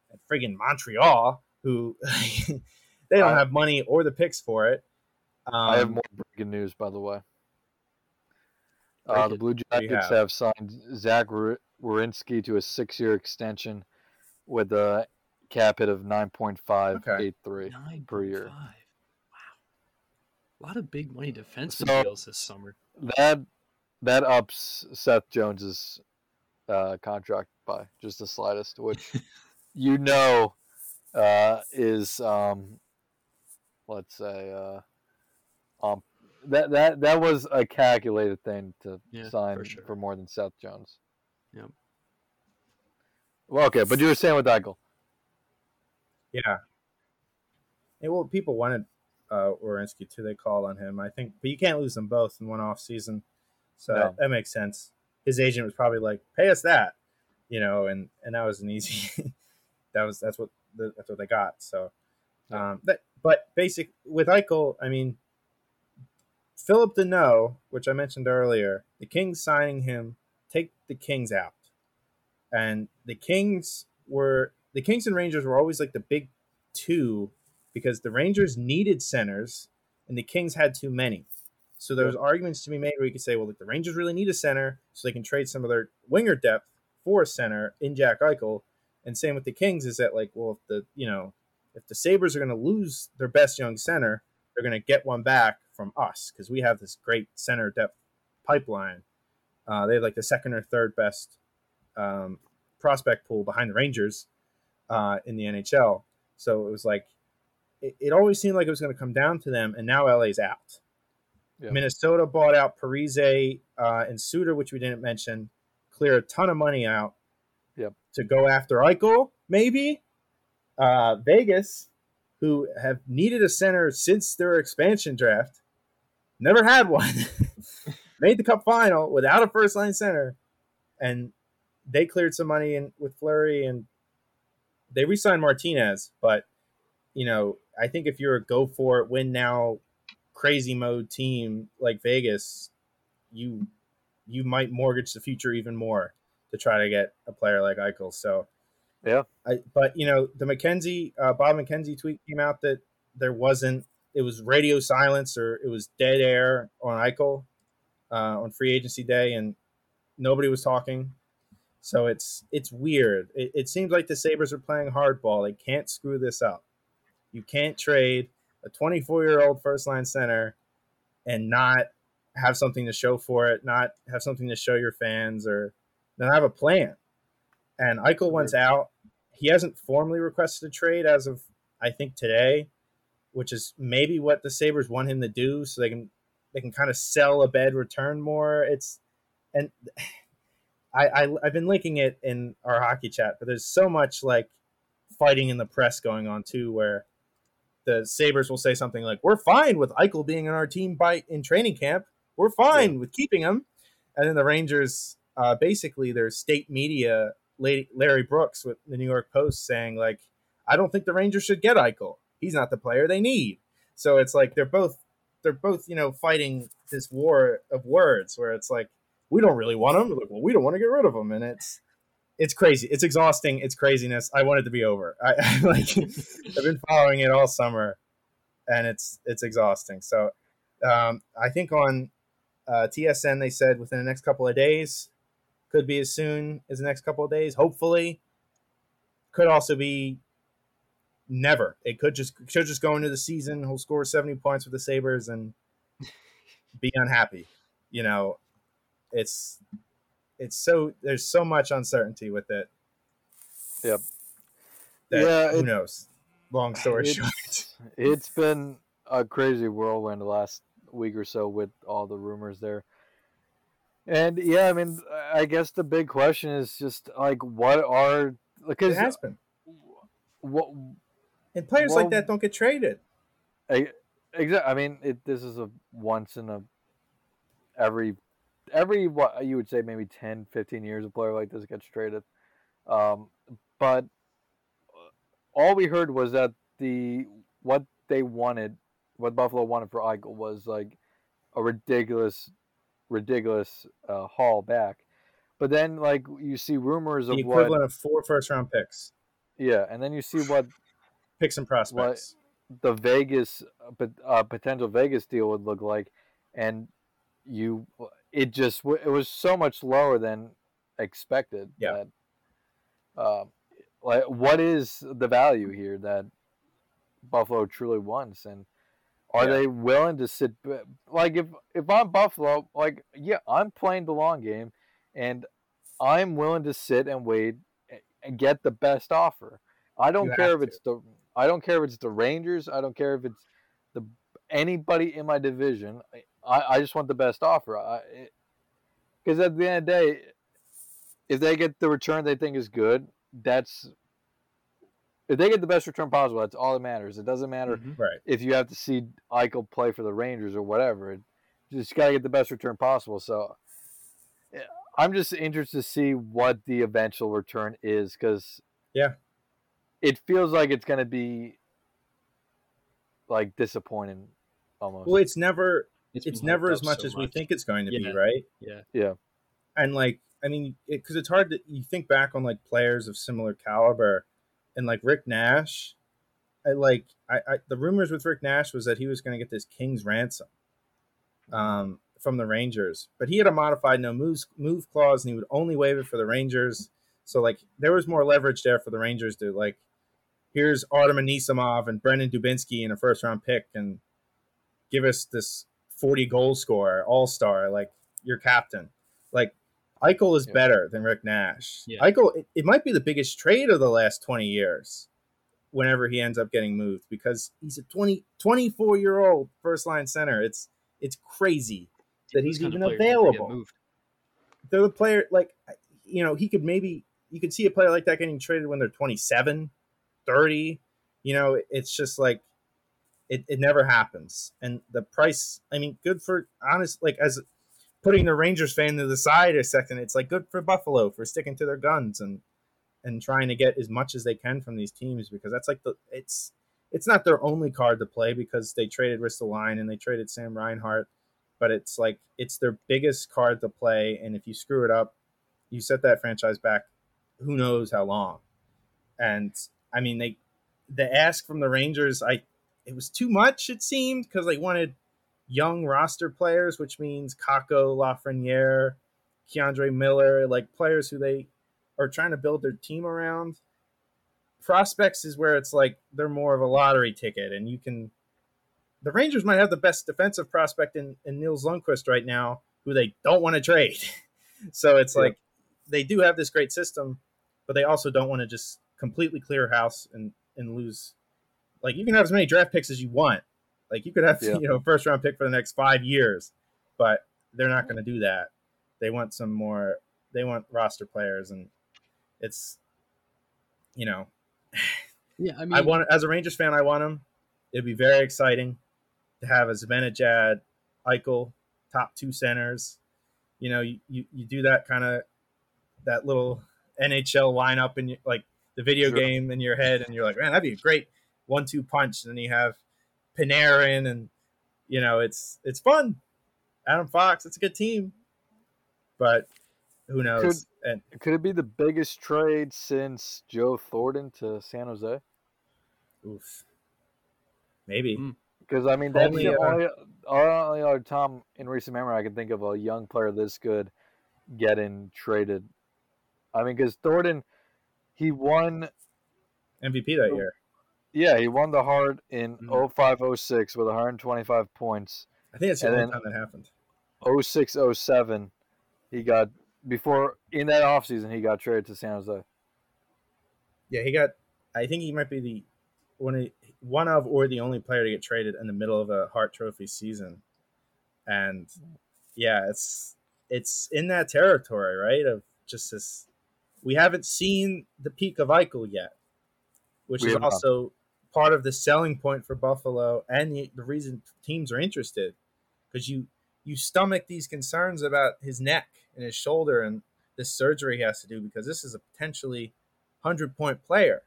and friggin' Montreal, who (laughs) they don't have money or the picks for it. Um, I have more breaking news, by the way. Uh, the. Blue What do you Jackets have? have signed Zach Wer- Werenski to a six-year extension with a cap hit of nine point five eight three. Nine per year. Wow, a lot of big money defensive So- deals this summer. That that ups Seth Jones's uh, contract by just the slightest, which (laughs) you know uh, is um, let's say uh, um, that that that was a calculated thing to Yeah, sign for sure. for more than Seth Jones. Yep. Well, okay, but you were saying with Eichel. Yeah. And well, people wanted uh, too. They called on him, I think, but you can't lose them both in one off season, so No. that, that makes sense. His agent was probably like, "Pay us that," you know, and and that was an easy. (laughs) that was that's what the, that's what they got. So, Yeah. um, that but basic with Eichel, I mean, Philip Danault, which I mentioned earlier, the Kings signing him take the Kings out, and the Kings were the Kings and Rangers were always like the big two because the Rangers needed centers and the Kings had too many. So there was arguments to be made where you could say, well, like the Rangers really need a center, so they can trade some of their winger depth for a center in Jack Eichel. And same with the Kings is that like, well, if the you know, if the Sabres are going to lose their best young center, they're going to get one back from us because we have this great center depth pipeline. Uh, they have like the second or third best um, prospect pool behind the Rangers uh, in the NHL. So it was like it, it always seemed like it was going to come down to them, and now LA's out. Yeah. Minnesota bought out Parise uh, and Suter, which we didn't mention, clear a ton of money out Yep. to go after Eichel, maybe. Uh, Vegas, who have needed a center since their expansion draft, never had one. (laughs) Made the cup final without a first line center, and they cleared some money in with Fleury and they re-signed Martinez, but you know, I think if you're a go for it, win now, crazy mode team like Vegas, you you might mortgage the future even more to try to get a player like Eichel. So, Yeah. I but you know the McKenzie uh, Bob McKenzie tweet came out that there wasn't it was radio silence or it was dead air on Eichel uh, on free agency day and nobody was talking. So it's it's weird. It, it seems like the Sabres are playing hardball. They can't screw this up. You can't trade a 24 year old first line center and not have something to show for it, not have something to show your fans, or not have a plan. And Eichel wants out. He hasn't formally requested a trade as of I think today, which is maybe what the Sabres want him to do, so they can they can kind of sell a bed return more. It's and (sighs) I, I I've been linking it in our hockey chat, but there's so much like fighting in the press going on too, where the Sabres will say something like, "We're fine with Eichel being on our team by in training camp. We're fine with keeping him," and then the Rangers, uh, basically, their state media, Lady, Larry Brooks with the New York Post, saying like, "I don't think the Rangers should get Eichel. He's not the player they need." So it's like they're both they're both you know fighting this war of words where it's like we don't really want him. Like, well, we don't want to get rid of him, and it's it's crazy. It's exhausting. It's craziness. I want it to be over. (laughs) I, like I've been following it all summer, and it's it's exhausting. So um, I think on uh, TSN they said within the next couple of days, could be as soon as the next couple of days. Hopefully, could also be never. It could just could just go into the season. He'll score seventy points with the Sabres and be unhappy. You know, it's it's so there's so much uncertainty with it. Yep. That, Yeah, who it- knows? Long story short. It's, (laughs) it's been a crazy whirlwind the last week or so with all the rumors there. And yeah, I mean, I guess the big question is just like, what are because It because has been. what And players well- like that don't get traded. exactly? I mean, it this is a once in a every every what you would say maybe 10, 15 years a player like this gets traded. Um, but all we heard was that the what they wanted, what Buffalo wanted for Eichel was like a ridiculous, ridiculous uh, haul back. But then, like you see rumors The of equivalent what, of four first round picks. yeah, and then you see what Picks and prospects. the Vegas uh, pot- uh, potential Vegas deal would look like, and you it just it was so much lower than expected. Yeah. That, um, like, what is the value here that Buffalo truly wants, and are Yeah. they willing to sit? Like if if I'm Buffalo, like yeah, I'm playing the long game, and I'm willing to sit and wait and get the best offer. I don't You care if it's the I don't care if it's the Rangers. I don't care if it's the anybody in my division. I, I just want the best offer. Because at the end of the day, if they get the return they think is good, that's if they get the best return possible, that's all that matters. It doesn't matter Mhm. Right. if you have to see Eichel play for the Rangers or whatever. It, you just got to get the best return possible. So I'm just interested to see what the eventual return is because Yeah. it feels like it's going to be like disappointing almost. Well, it's never it's, been never as much so as we think it's going to Yeah. be, right? Yeah. Yeah. And like I mean, because it's hard to you think back on like players of similar caliber, and like Rick Nash, I like I, I the rumors with Rick Nash was that he was going to get this king's ransom, um, from the Rangers, but he had a modified no moves move clause, and he would only waive it for the Rangers. So like there was more leverage there for the Rangers to like, here's Artem Anisimov and Brandon Dubinsky in a first round pick, and give us this forty goal scorer, all star, like your captain. Like Eichel is Yeah. better than Rick Nash. Yeah. Eichel, it, it might be the biggest trade of the last 20 years whenever he ends up getting moved because he's a 20, 24 year old first line center. It's it's crazy that he's even of players never get available. They're the player, like, you know, he could maybe, you could see a player like that getting traded when they're 27, 30. You know, it's just like, it, it never happens. And the price, I mean, good for, honest, like, as putting the Rangers fan to the side a second, it's like good for Buffalo for sticking to their guns and and trying to get as much as they can from these teams because that's like the it's it's not their only card to play because they traded Ristolainen and they traded Sam Reinhart, but it's like it's their biggest card to play. And if you screw it up, you set that franchise back who knows how long. And I mean they the ask from the Rangers, I it was too much it seemed because they wanted young roster players, which means Kakko, Lafreniere, K'Andre Miller, like players who they are trying to build their team around. Prospects is where it's like they're more of a lottery ticket, and you can. The Rangers might have the best defensive prospect in, in Nils Lundkvist right now, who they don't want to trade. (laughs) so it's Yeah. like they do have this great system, but they also don't want to just completely clear house and and lose. Like you can have as many draft picks as you want. Like you could have (laughs) Yeah. you know first round pick for the next five years, but they're not going to do that. They want some more. They want roster players, and it's you know (sighs) Yeah, I mean, I want as a Rangers fan, I want him. It'd be very exciting to have a Zibanejad, Eichel, top two centers. You know, you, you, you do that kind of that little NHL lineup in your, like the video Sure. game in your head, and you're like, man, that'd be a great one-two punch. And then you have Panarin, and you know, it's it's fun. Adam Fox, it's a good team, but who knows? and Could it be the biggest trade since Joe Thornton to San Jose? oof, maybe. Mm. Because I mean, that's Only, the uh, only, only other time in recent memory I can think of a young player this good getting traded. I mean, because Thornton, he won. MVP that year. Yeah, he won the Hart in Mhm. 0506 with 125 points. I think that's the only time that happened. 0607, he got before in that offseason he got traded to San Jose. Yeah, he got. I think he might be the one of, one of or the only player to get traded in the middle of a Hart Trophy season, and yeah, it's it's in that territory, right? Of just this, we haven't seen the peak of Eichel yet, which We is also part of the selling point for Buffalo and the, the reason teams are interested because you you stomach these concerns about his neck and his shoulder and this surgery he has to do because this is a potentially 100 point player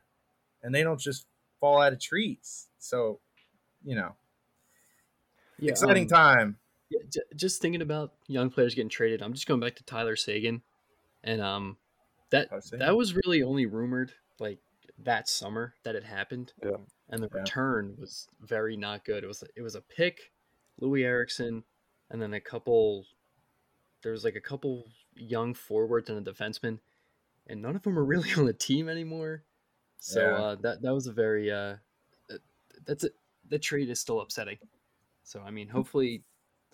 and they don't just fall out of trees so you know yeah, exciting um, time Yeah, j- just thinking about young players getting traded. I'm just going back to Tyler Seguin, and um, that that was really only rumored like that summer that it happened. Yeah. And the Yeah. return was very not good. It was it was a pick, Loui Eriksson, and then a couple. There was like a couple young forwards and a defenseman, and none of them are (laughs) really on the team anymore. So Yeah. uh, that that was a very uh, that's it. The trade is still upsetting. So I mean, hopefully,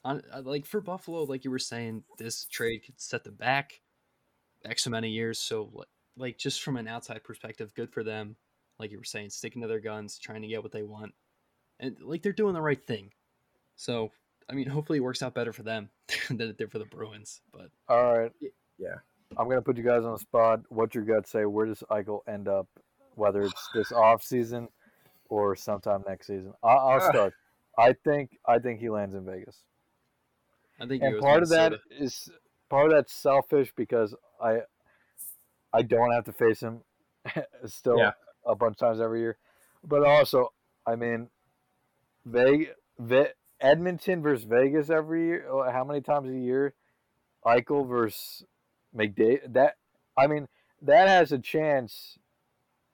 on uh, like for Buffalo, like you were saying, this trade could set them back X amount of years. So like just from an outside perspective, good for them. Like you were saying, sticking to their guns, trying to get what they want, and like they're doing the right thing. So I mean, hopefully, it works out better for them (laughs) than it did for the Bruins. But All right. Yeah. I'm gonna put you guys on the spot. What's your gut say? Where does Eichel end up whether it's this (sighs) off season or sometime next season. I'll, I'll (sighs) Ah. start. I think I think he lands in Vegas, I think and part of that is part of that's selfish because I I don't have to face him (laughs) still Yeah. A bunch of times every year, but also I mean, Vegas, Ve- Edmonton versus Vegas every year. oh, How many times a year? Eichel versus McDavid. That I mean, that has a chance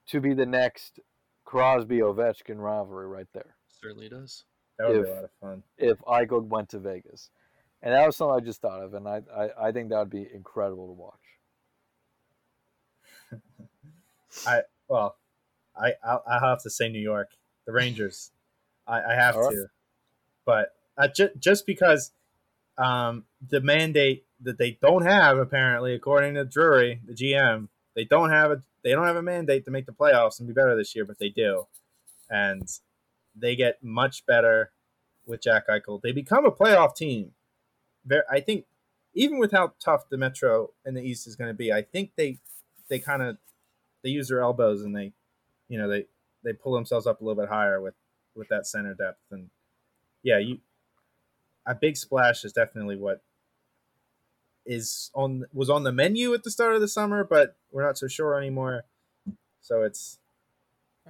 to be the next Crosby Ovechkin rivalry right there. certainly does. That would be If- a lot of fun. If Eichel went to Vegas, and that was something I just thought of, and I I, I think that would be incredible to watch. (laughs) I Well, I I'll, I'll have to say New York, the Rangers. I, I have right. to, but uh, ju- just because um, the mandate that they don't have apparently, according to Drury, the GM, they don't have a they don't have a mandate to make the playoffs and be better this year, but they do, and they get much better with Jack Eichel. They become a playoff team. I think even with how tough the Metro in the East is going to be, I think they they kind of they use their elbows and they you know they they pull themselves up a little bit higher with with that center depth and yeah you a big splash is definitely what is on was on the menu at the start of the summer but we're not so sure anymore so it's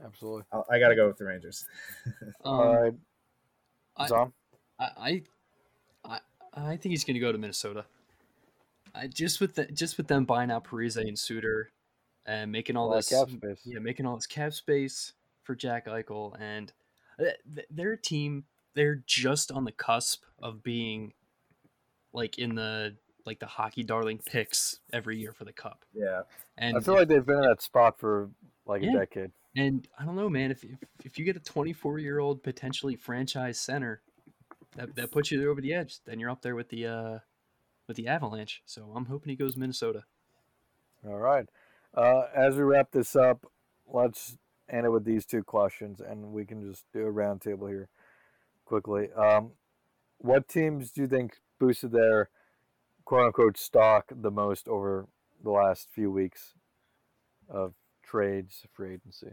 Absolutely. i, I gotta go with the rangers (laughs) Um, All right, I- Tom. I, I, I, I think he's going to go to Minnesota. I just with the, just with them buying out Parise and Suter, and making all this cap space. yeah, making all this cap space for Jack Eichel, and th- th- their team, they're just on the cusp of being like in the like the hockey darling picks every year for the cup. yeah And I feel like they've been in that spot for like Yeah. a decade. and I don't know, man. If if, if you get a 24 year old potentially franchise center, that that puts you there over the edge. Then you're up there with the uh with the Avalanche. So I'm hoping he goes Minnesota. All right. Uh, as we wrap this up, let's end it with these two questions, and we can just do a roundtable here quickly. Um, what teams do you think boosted their quote unquote stock the most over the last few weeks of trades, free agency?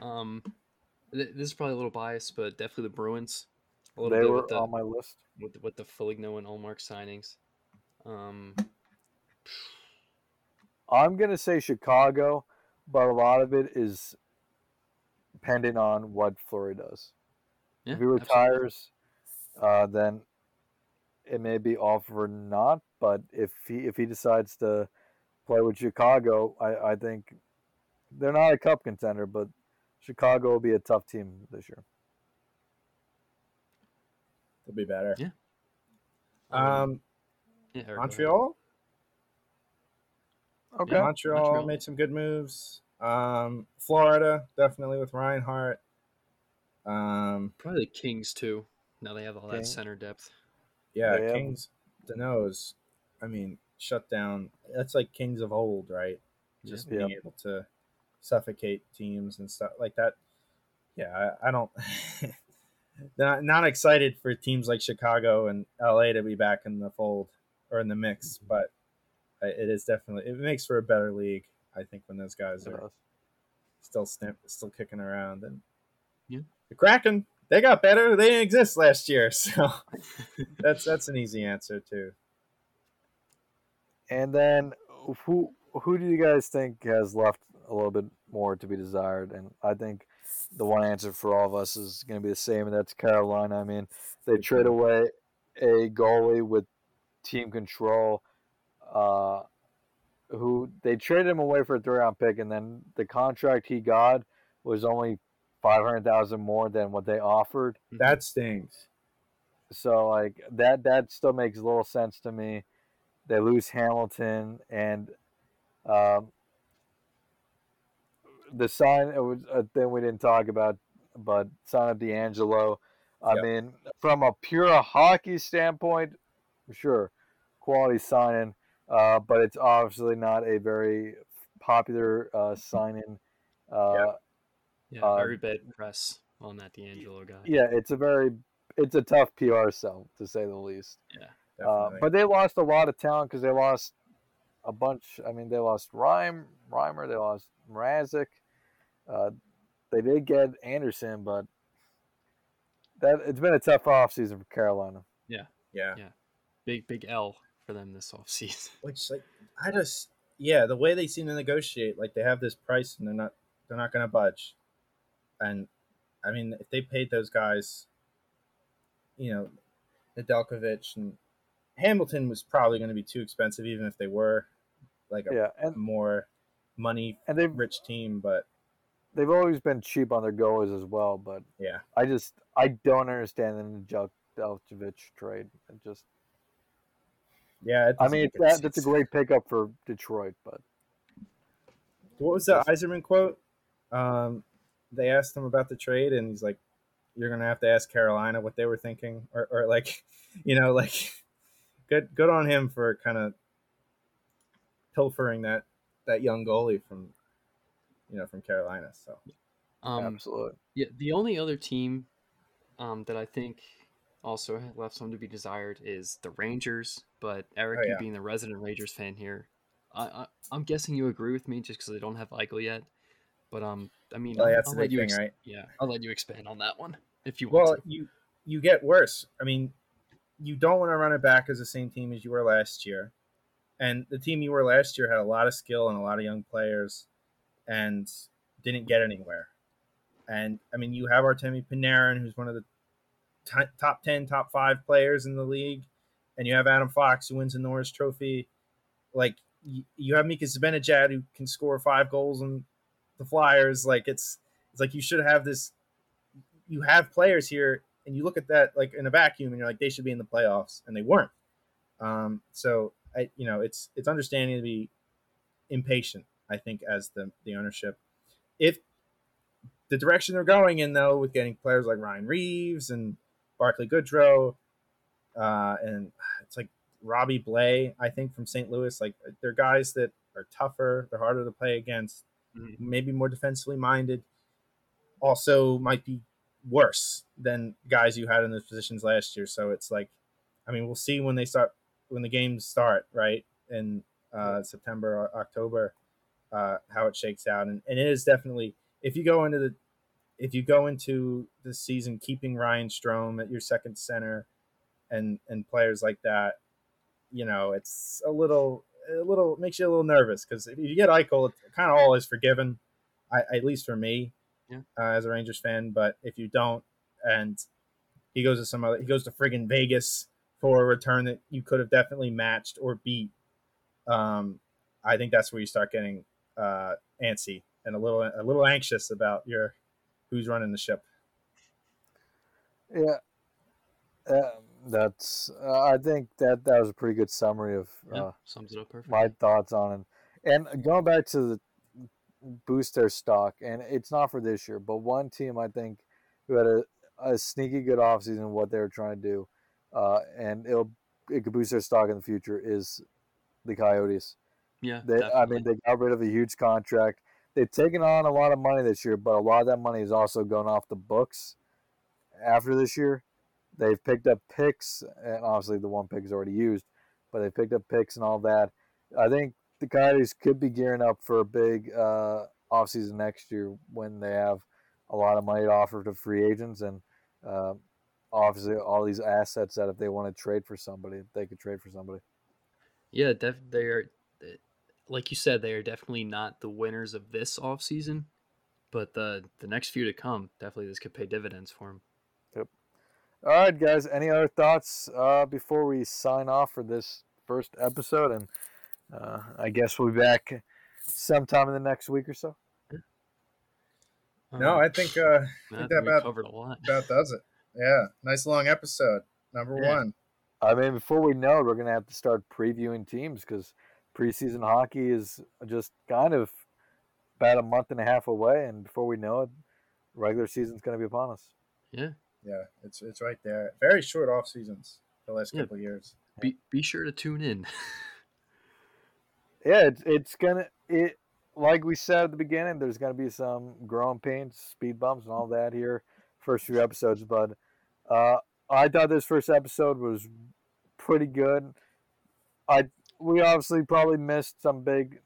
Um, th- this is probably a little biased, but definitely the Bruins. A little They bit were the, on my list. with, the- with the Foligno and Ullmark signings. Um, I'm gonna say Chicago, but a lot of it is dependent on what Fleury does. yeah, if he retires, uh, then it may be off or not. But if he if he decides to play with Chicago, I, I think they're not a cup contender, but Chicago will be a tough team this year. they'll be better Yeah. um yeah, Eric, go ahead. montreal Okay. Yeah. Montreal, Montreal. made some good moves. Um, Florida definitely with Reinhart. Um, Probably the Kings too. Now they have all that center depth. yeah, They have- Kings. The nose. I mean, shut down. That's like Kings of old, right? Just Yeah. being able to suffocate teams and stuff like that. Yeah, I, I don't. (laughs) not not excited for teams like Chicago and LA to be back in the fold or in the mix, but I- it is definitely it makes for a better league. I think when those guys are still snip, still kicking around. And Yeah. the Kraken, they got better. They didn't exist last year, (laughs) so (laughs) that's that's an easy answer too. And then who who do you guys think has left a little bit more to be desired? And I think the one answer for all of us is going to be the same, and that's Carolina. I mean, they trade away a goalie with team control. Uh, who they traded him away for a three round pick, and then the contract he got was only five hundred thousand more than what they offered. That stings. So like that that still makes little sense to me. They lose Hamilton and um, the sign it was a thing we didn't talk about, but sign of D'Angelo. I Yep. mean, from a pure hockey standpoint, sure, quality signing, uh, but it's obviously not a very popular uh, signing. Uh, Yeah, Uh, very bad press on that D'Angelo guy. yeah, it's a very it's a tough PR sell to say the least. Uh, but they lost a lot of talent because they lost a bunch. I mean, they lost Rhyme, Reimer. They lost Mrazek. Uh, they did get Andersen, but that it's been a tough offseason for Carolina. Yeah, Yeah. Yeah. Big big L for them this offseason. (laughs) Which like I just yeah, the way they seem to negotiate, like they have this price and they're not they're not gonna budge. And I mean, if they paid those guys, you know, Nedeljkovic and Hamilton was probably going to be too expensive, even if they were like a Yeah, and more money and they've rich team. But they've always been cheap on their goalies as well. But yeah, I just I don't understand the Nedeljkovic trade. It just yeah. it I mean, it's, that, that's a great pickup for Detroit, but What was the Yzerman quote? Um, they asked him about the trade, and he's like, "You're gonna have to ask Carolina what they were thinking," or, or like, (laughs) you know, like, (laughs) good, good on him for kind of pilfering that that young goalie from, you know, from Carolina. So Um, absolutely. Yeah, the only other team um, that I think also left some to be desired is the Rangers. But Eric, Oh, you being the resident Rangers fan here, I, I, I'm guessing you agree with me just because they don't have Eichel yet. But um, I mean, Well, I'll, that's I'll the let you thing, ex- right? Yeah, I'll let you expand on that one if you want well, to. you you get worse. I mean, you don't want to run it back as the same team as you were last year, and the team you were last year had a lot of skill and a lot of young players, and didn't get anywhere. And I mean, you have Artemi Panarin, who's one of the t- top ten, top five players in the league, and you have Adam Fox, who wins the Norris Trophy. Like you, you have Mika Zibanejad, who can score five goals in the Flyers. Like it's it's like you should have this. You have players here, and you look at that like in a vacuum, and you're like they should be in the playoffs, and they weren't. Um, so I, you know, it's it's understanding to be impatient. I think as the the ownership, if the direction they're going in though, with getting players like Ryan Reaves and Barclay Goodrow, uh, and it's like Robbie Blais, I think from St. Louis, like they're guys that are tougher, they're harder to play against, Mhm. maybe more defensively minded. Also, might be worse than guys you had in those positions last year. So it's like, I mean, we'll see when they start when the games start, right in uh, September or October, uh, how it shakes out, and, and it is definitely if you go into the if you go into the season keeping Ryan Strome at your second center and and players like that, you know, it's a little a little makes you a little nervous because if you get Eichel, it kind of all is forgiven, I, at least for me, Yeah. uh, as a Rangers fan. But if you don't, and he goes to some other, he goes to friggin' Vegas for a return that you could have definitely matched or beat. Um, I think that's where you start getting uh, antsy and a little a little anxious about your who's running the ship. Yeah, uh, that's. Uh, I think that that was a pretty good summary of Yeah, uh, sums it up perfect. my thoughts on it. And going back to the boost their stock, and it's not for this year, but one team I think who had a, a sneaky good offseason what they were trying to do, uh, and it'll it could boost their stock in the future is the Coyotes. yeah, They, I mean, they got rid of a huge contract. They've taken on a lot of money this year, but a lot of that money is also going off the books after this year. They've picked up picks, and obviously the one pick is already used, but they picked up picks and all that. I think the Coyotes could be gearing up for a big uh, offseason next year when they have a lot of money to offer to free agents and uh, obviously all these assets that if they want to trade for somebody, they could trade for somebody. Yeah, def- they are, like you said, they are definitely not the winners of this offseason, but the the next few to come, definitely this could pay dividends for them. Yep. All right, guys. Any other thoughts uh, before we sign off for this first episode? And uh, I guess we'll be back sometime in the next week or so. No, I think uh, I that think we about- covered a lot. about does it. Yeah, nice long episode. Number Yeah. one. I mean, before we know it, we're gonna have to start previewing teams because preseason hockey is just kind of about a month and a half away, and before we know it, regular season's gonna be upon us. Yeah, Yeah, it's it's right there. Very short off seasons the last Yeah. couple of years. be be sure to tune in. (laughs) Yeah, it's it's gonna it like we said at the beginning. There's gonna be some growing pains, speed bumps, and all that here first few episodes. But uh, I thought this first episode was pretty good. I we obviously probably missed some big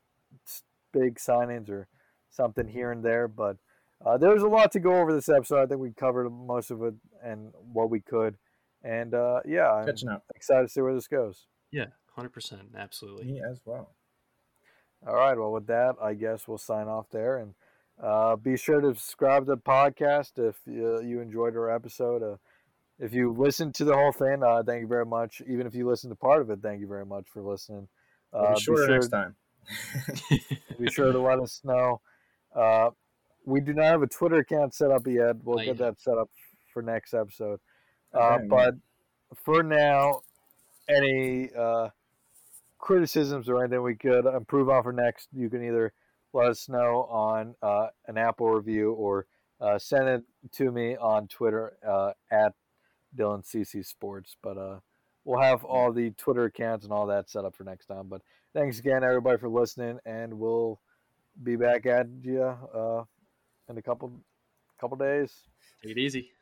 big signings or something here and there. But uh, there was a lot to go over this episode. I think we covered most of it and what we could. And uh, yeah, I'm Catching up. excited to see where this goes. Yeah, hundred percent, absolutely. Me as well. All right. Well, with that, I guess we'll sign off there. And uh, be sure to subscribe to the podcast if uh, you enjoyed our episode. Uh, if you listen to the whole thing, uh, thank you very much. Even if you listen to part of it, thank you very much for listening. We'll Uh, be sure, next time. (laughs) be sure to let us know. Uh, we do not have a Twitter account set up yet. We'll Not get yet. that set up for next episode. Uh, Okay, but for now, any uh, criticisms or anything we could improve on for next, you can either let us know on uh, an Apple review or uh, send it to me on Twitter uh, at Dylan CC Sports. But uh, we'll have all the Twitter accounts and all that set up for next time. But thanks again, everybody, for listening, and we'll be back at you uh, in a couple couple days. Take it easy.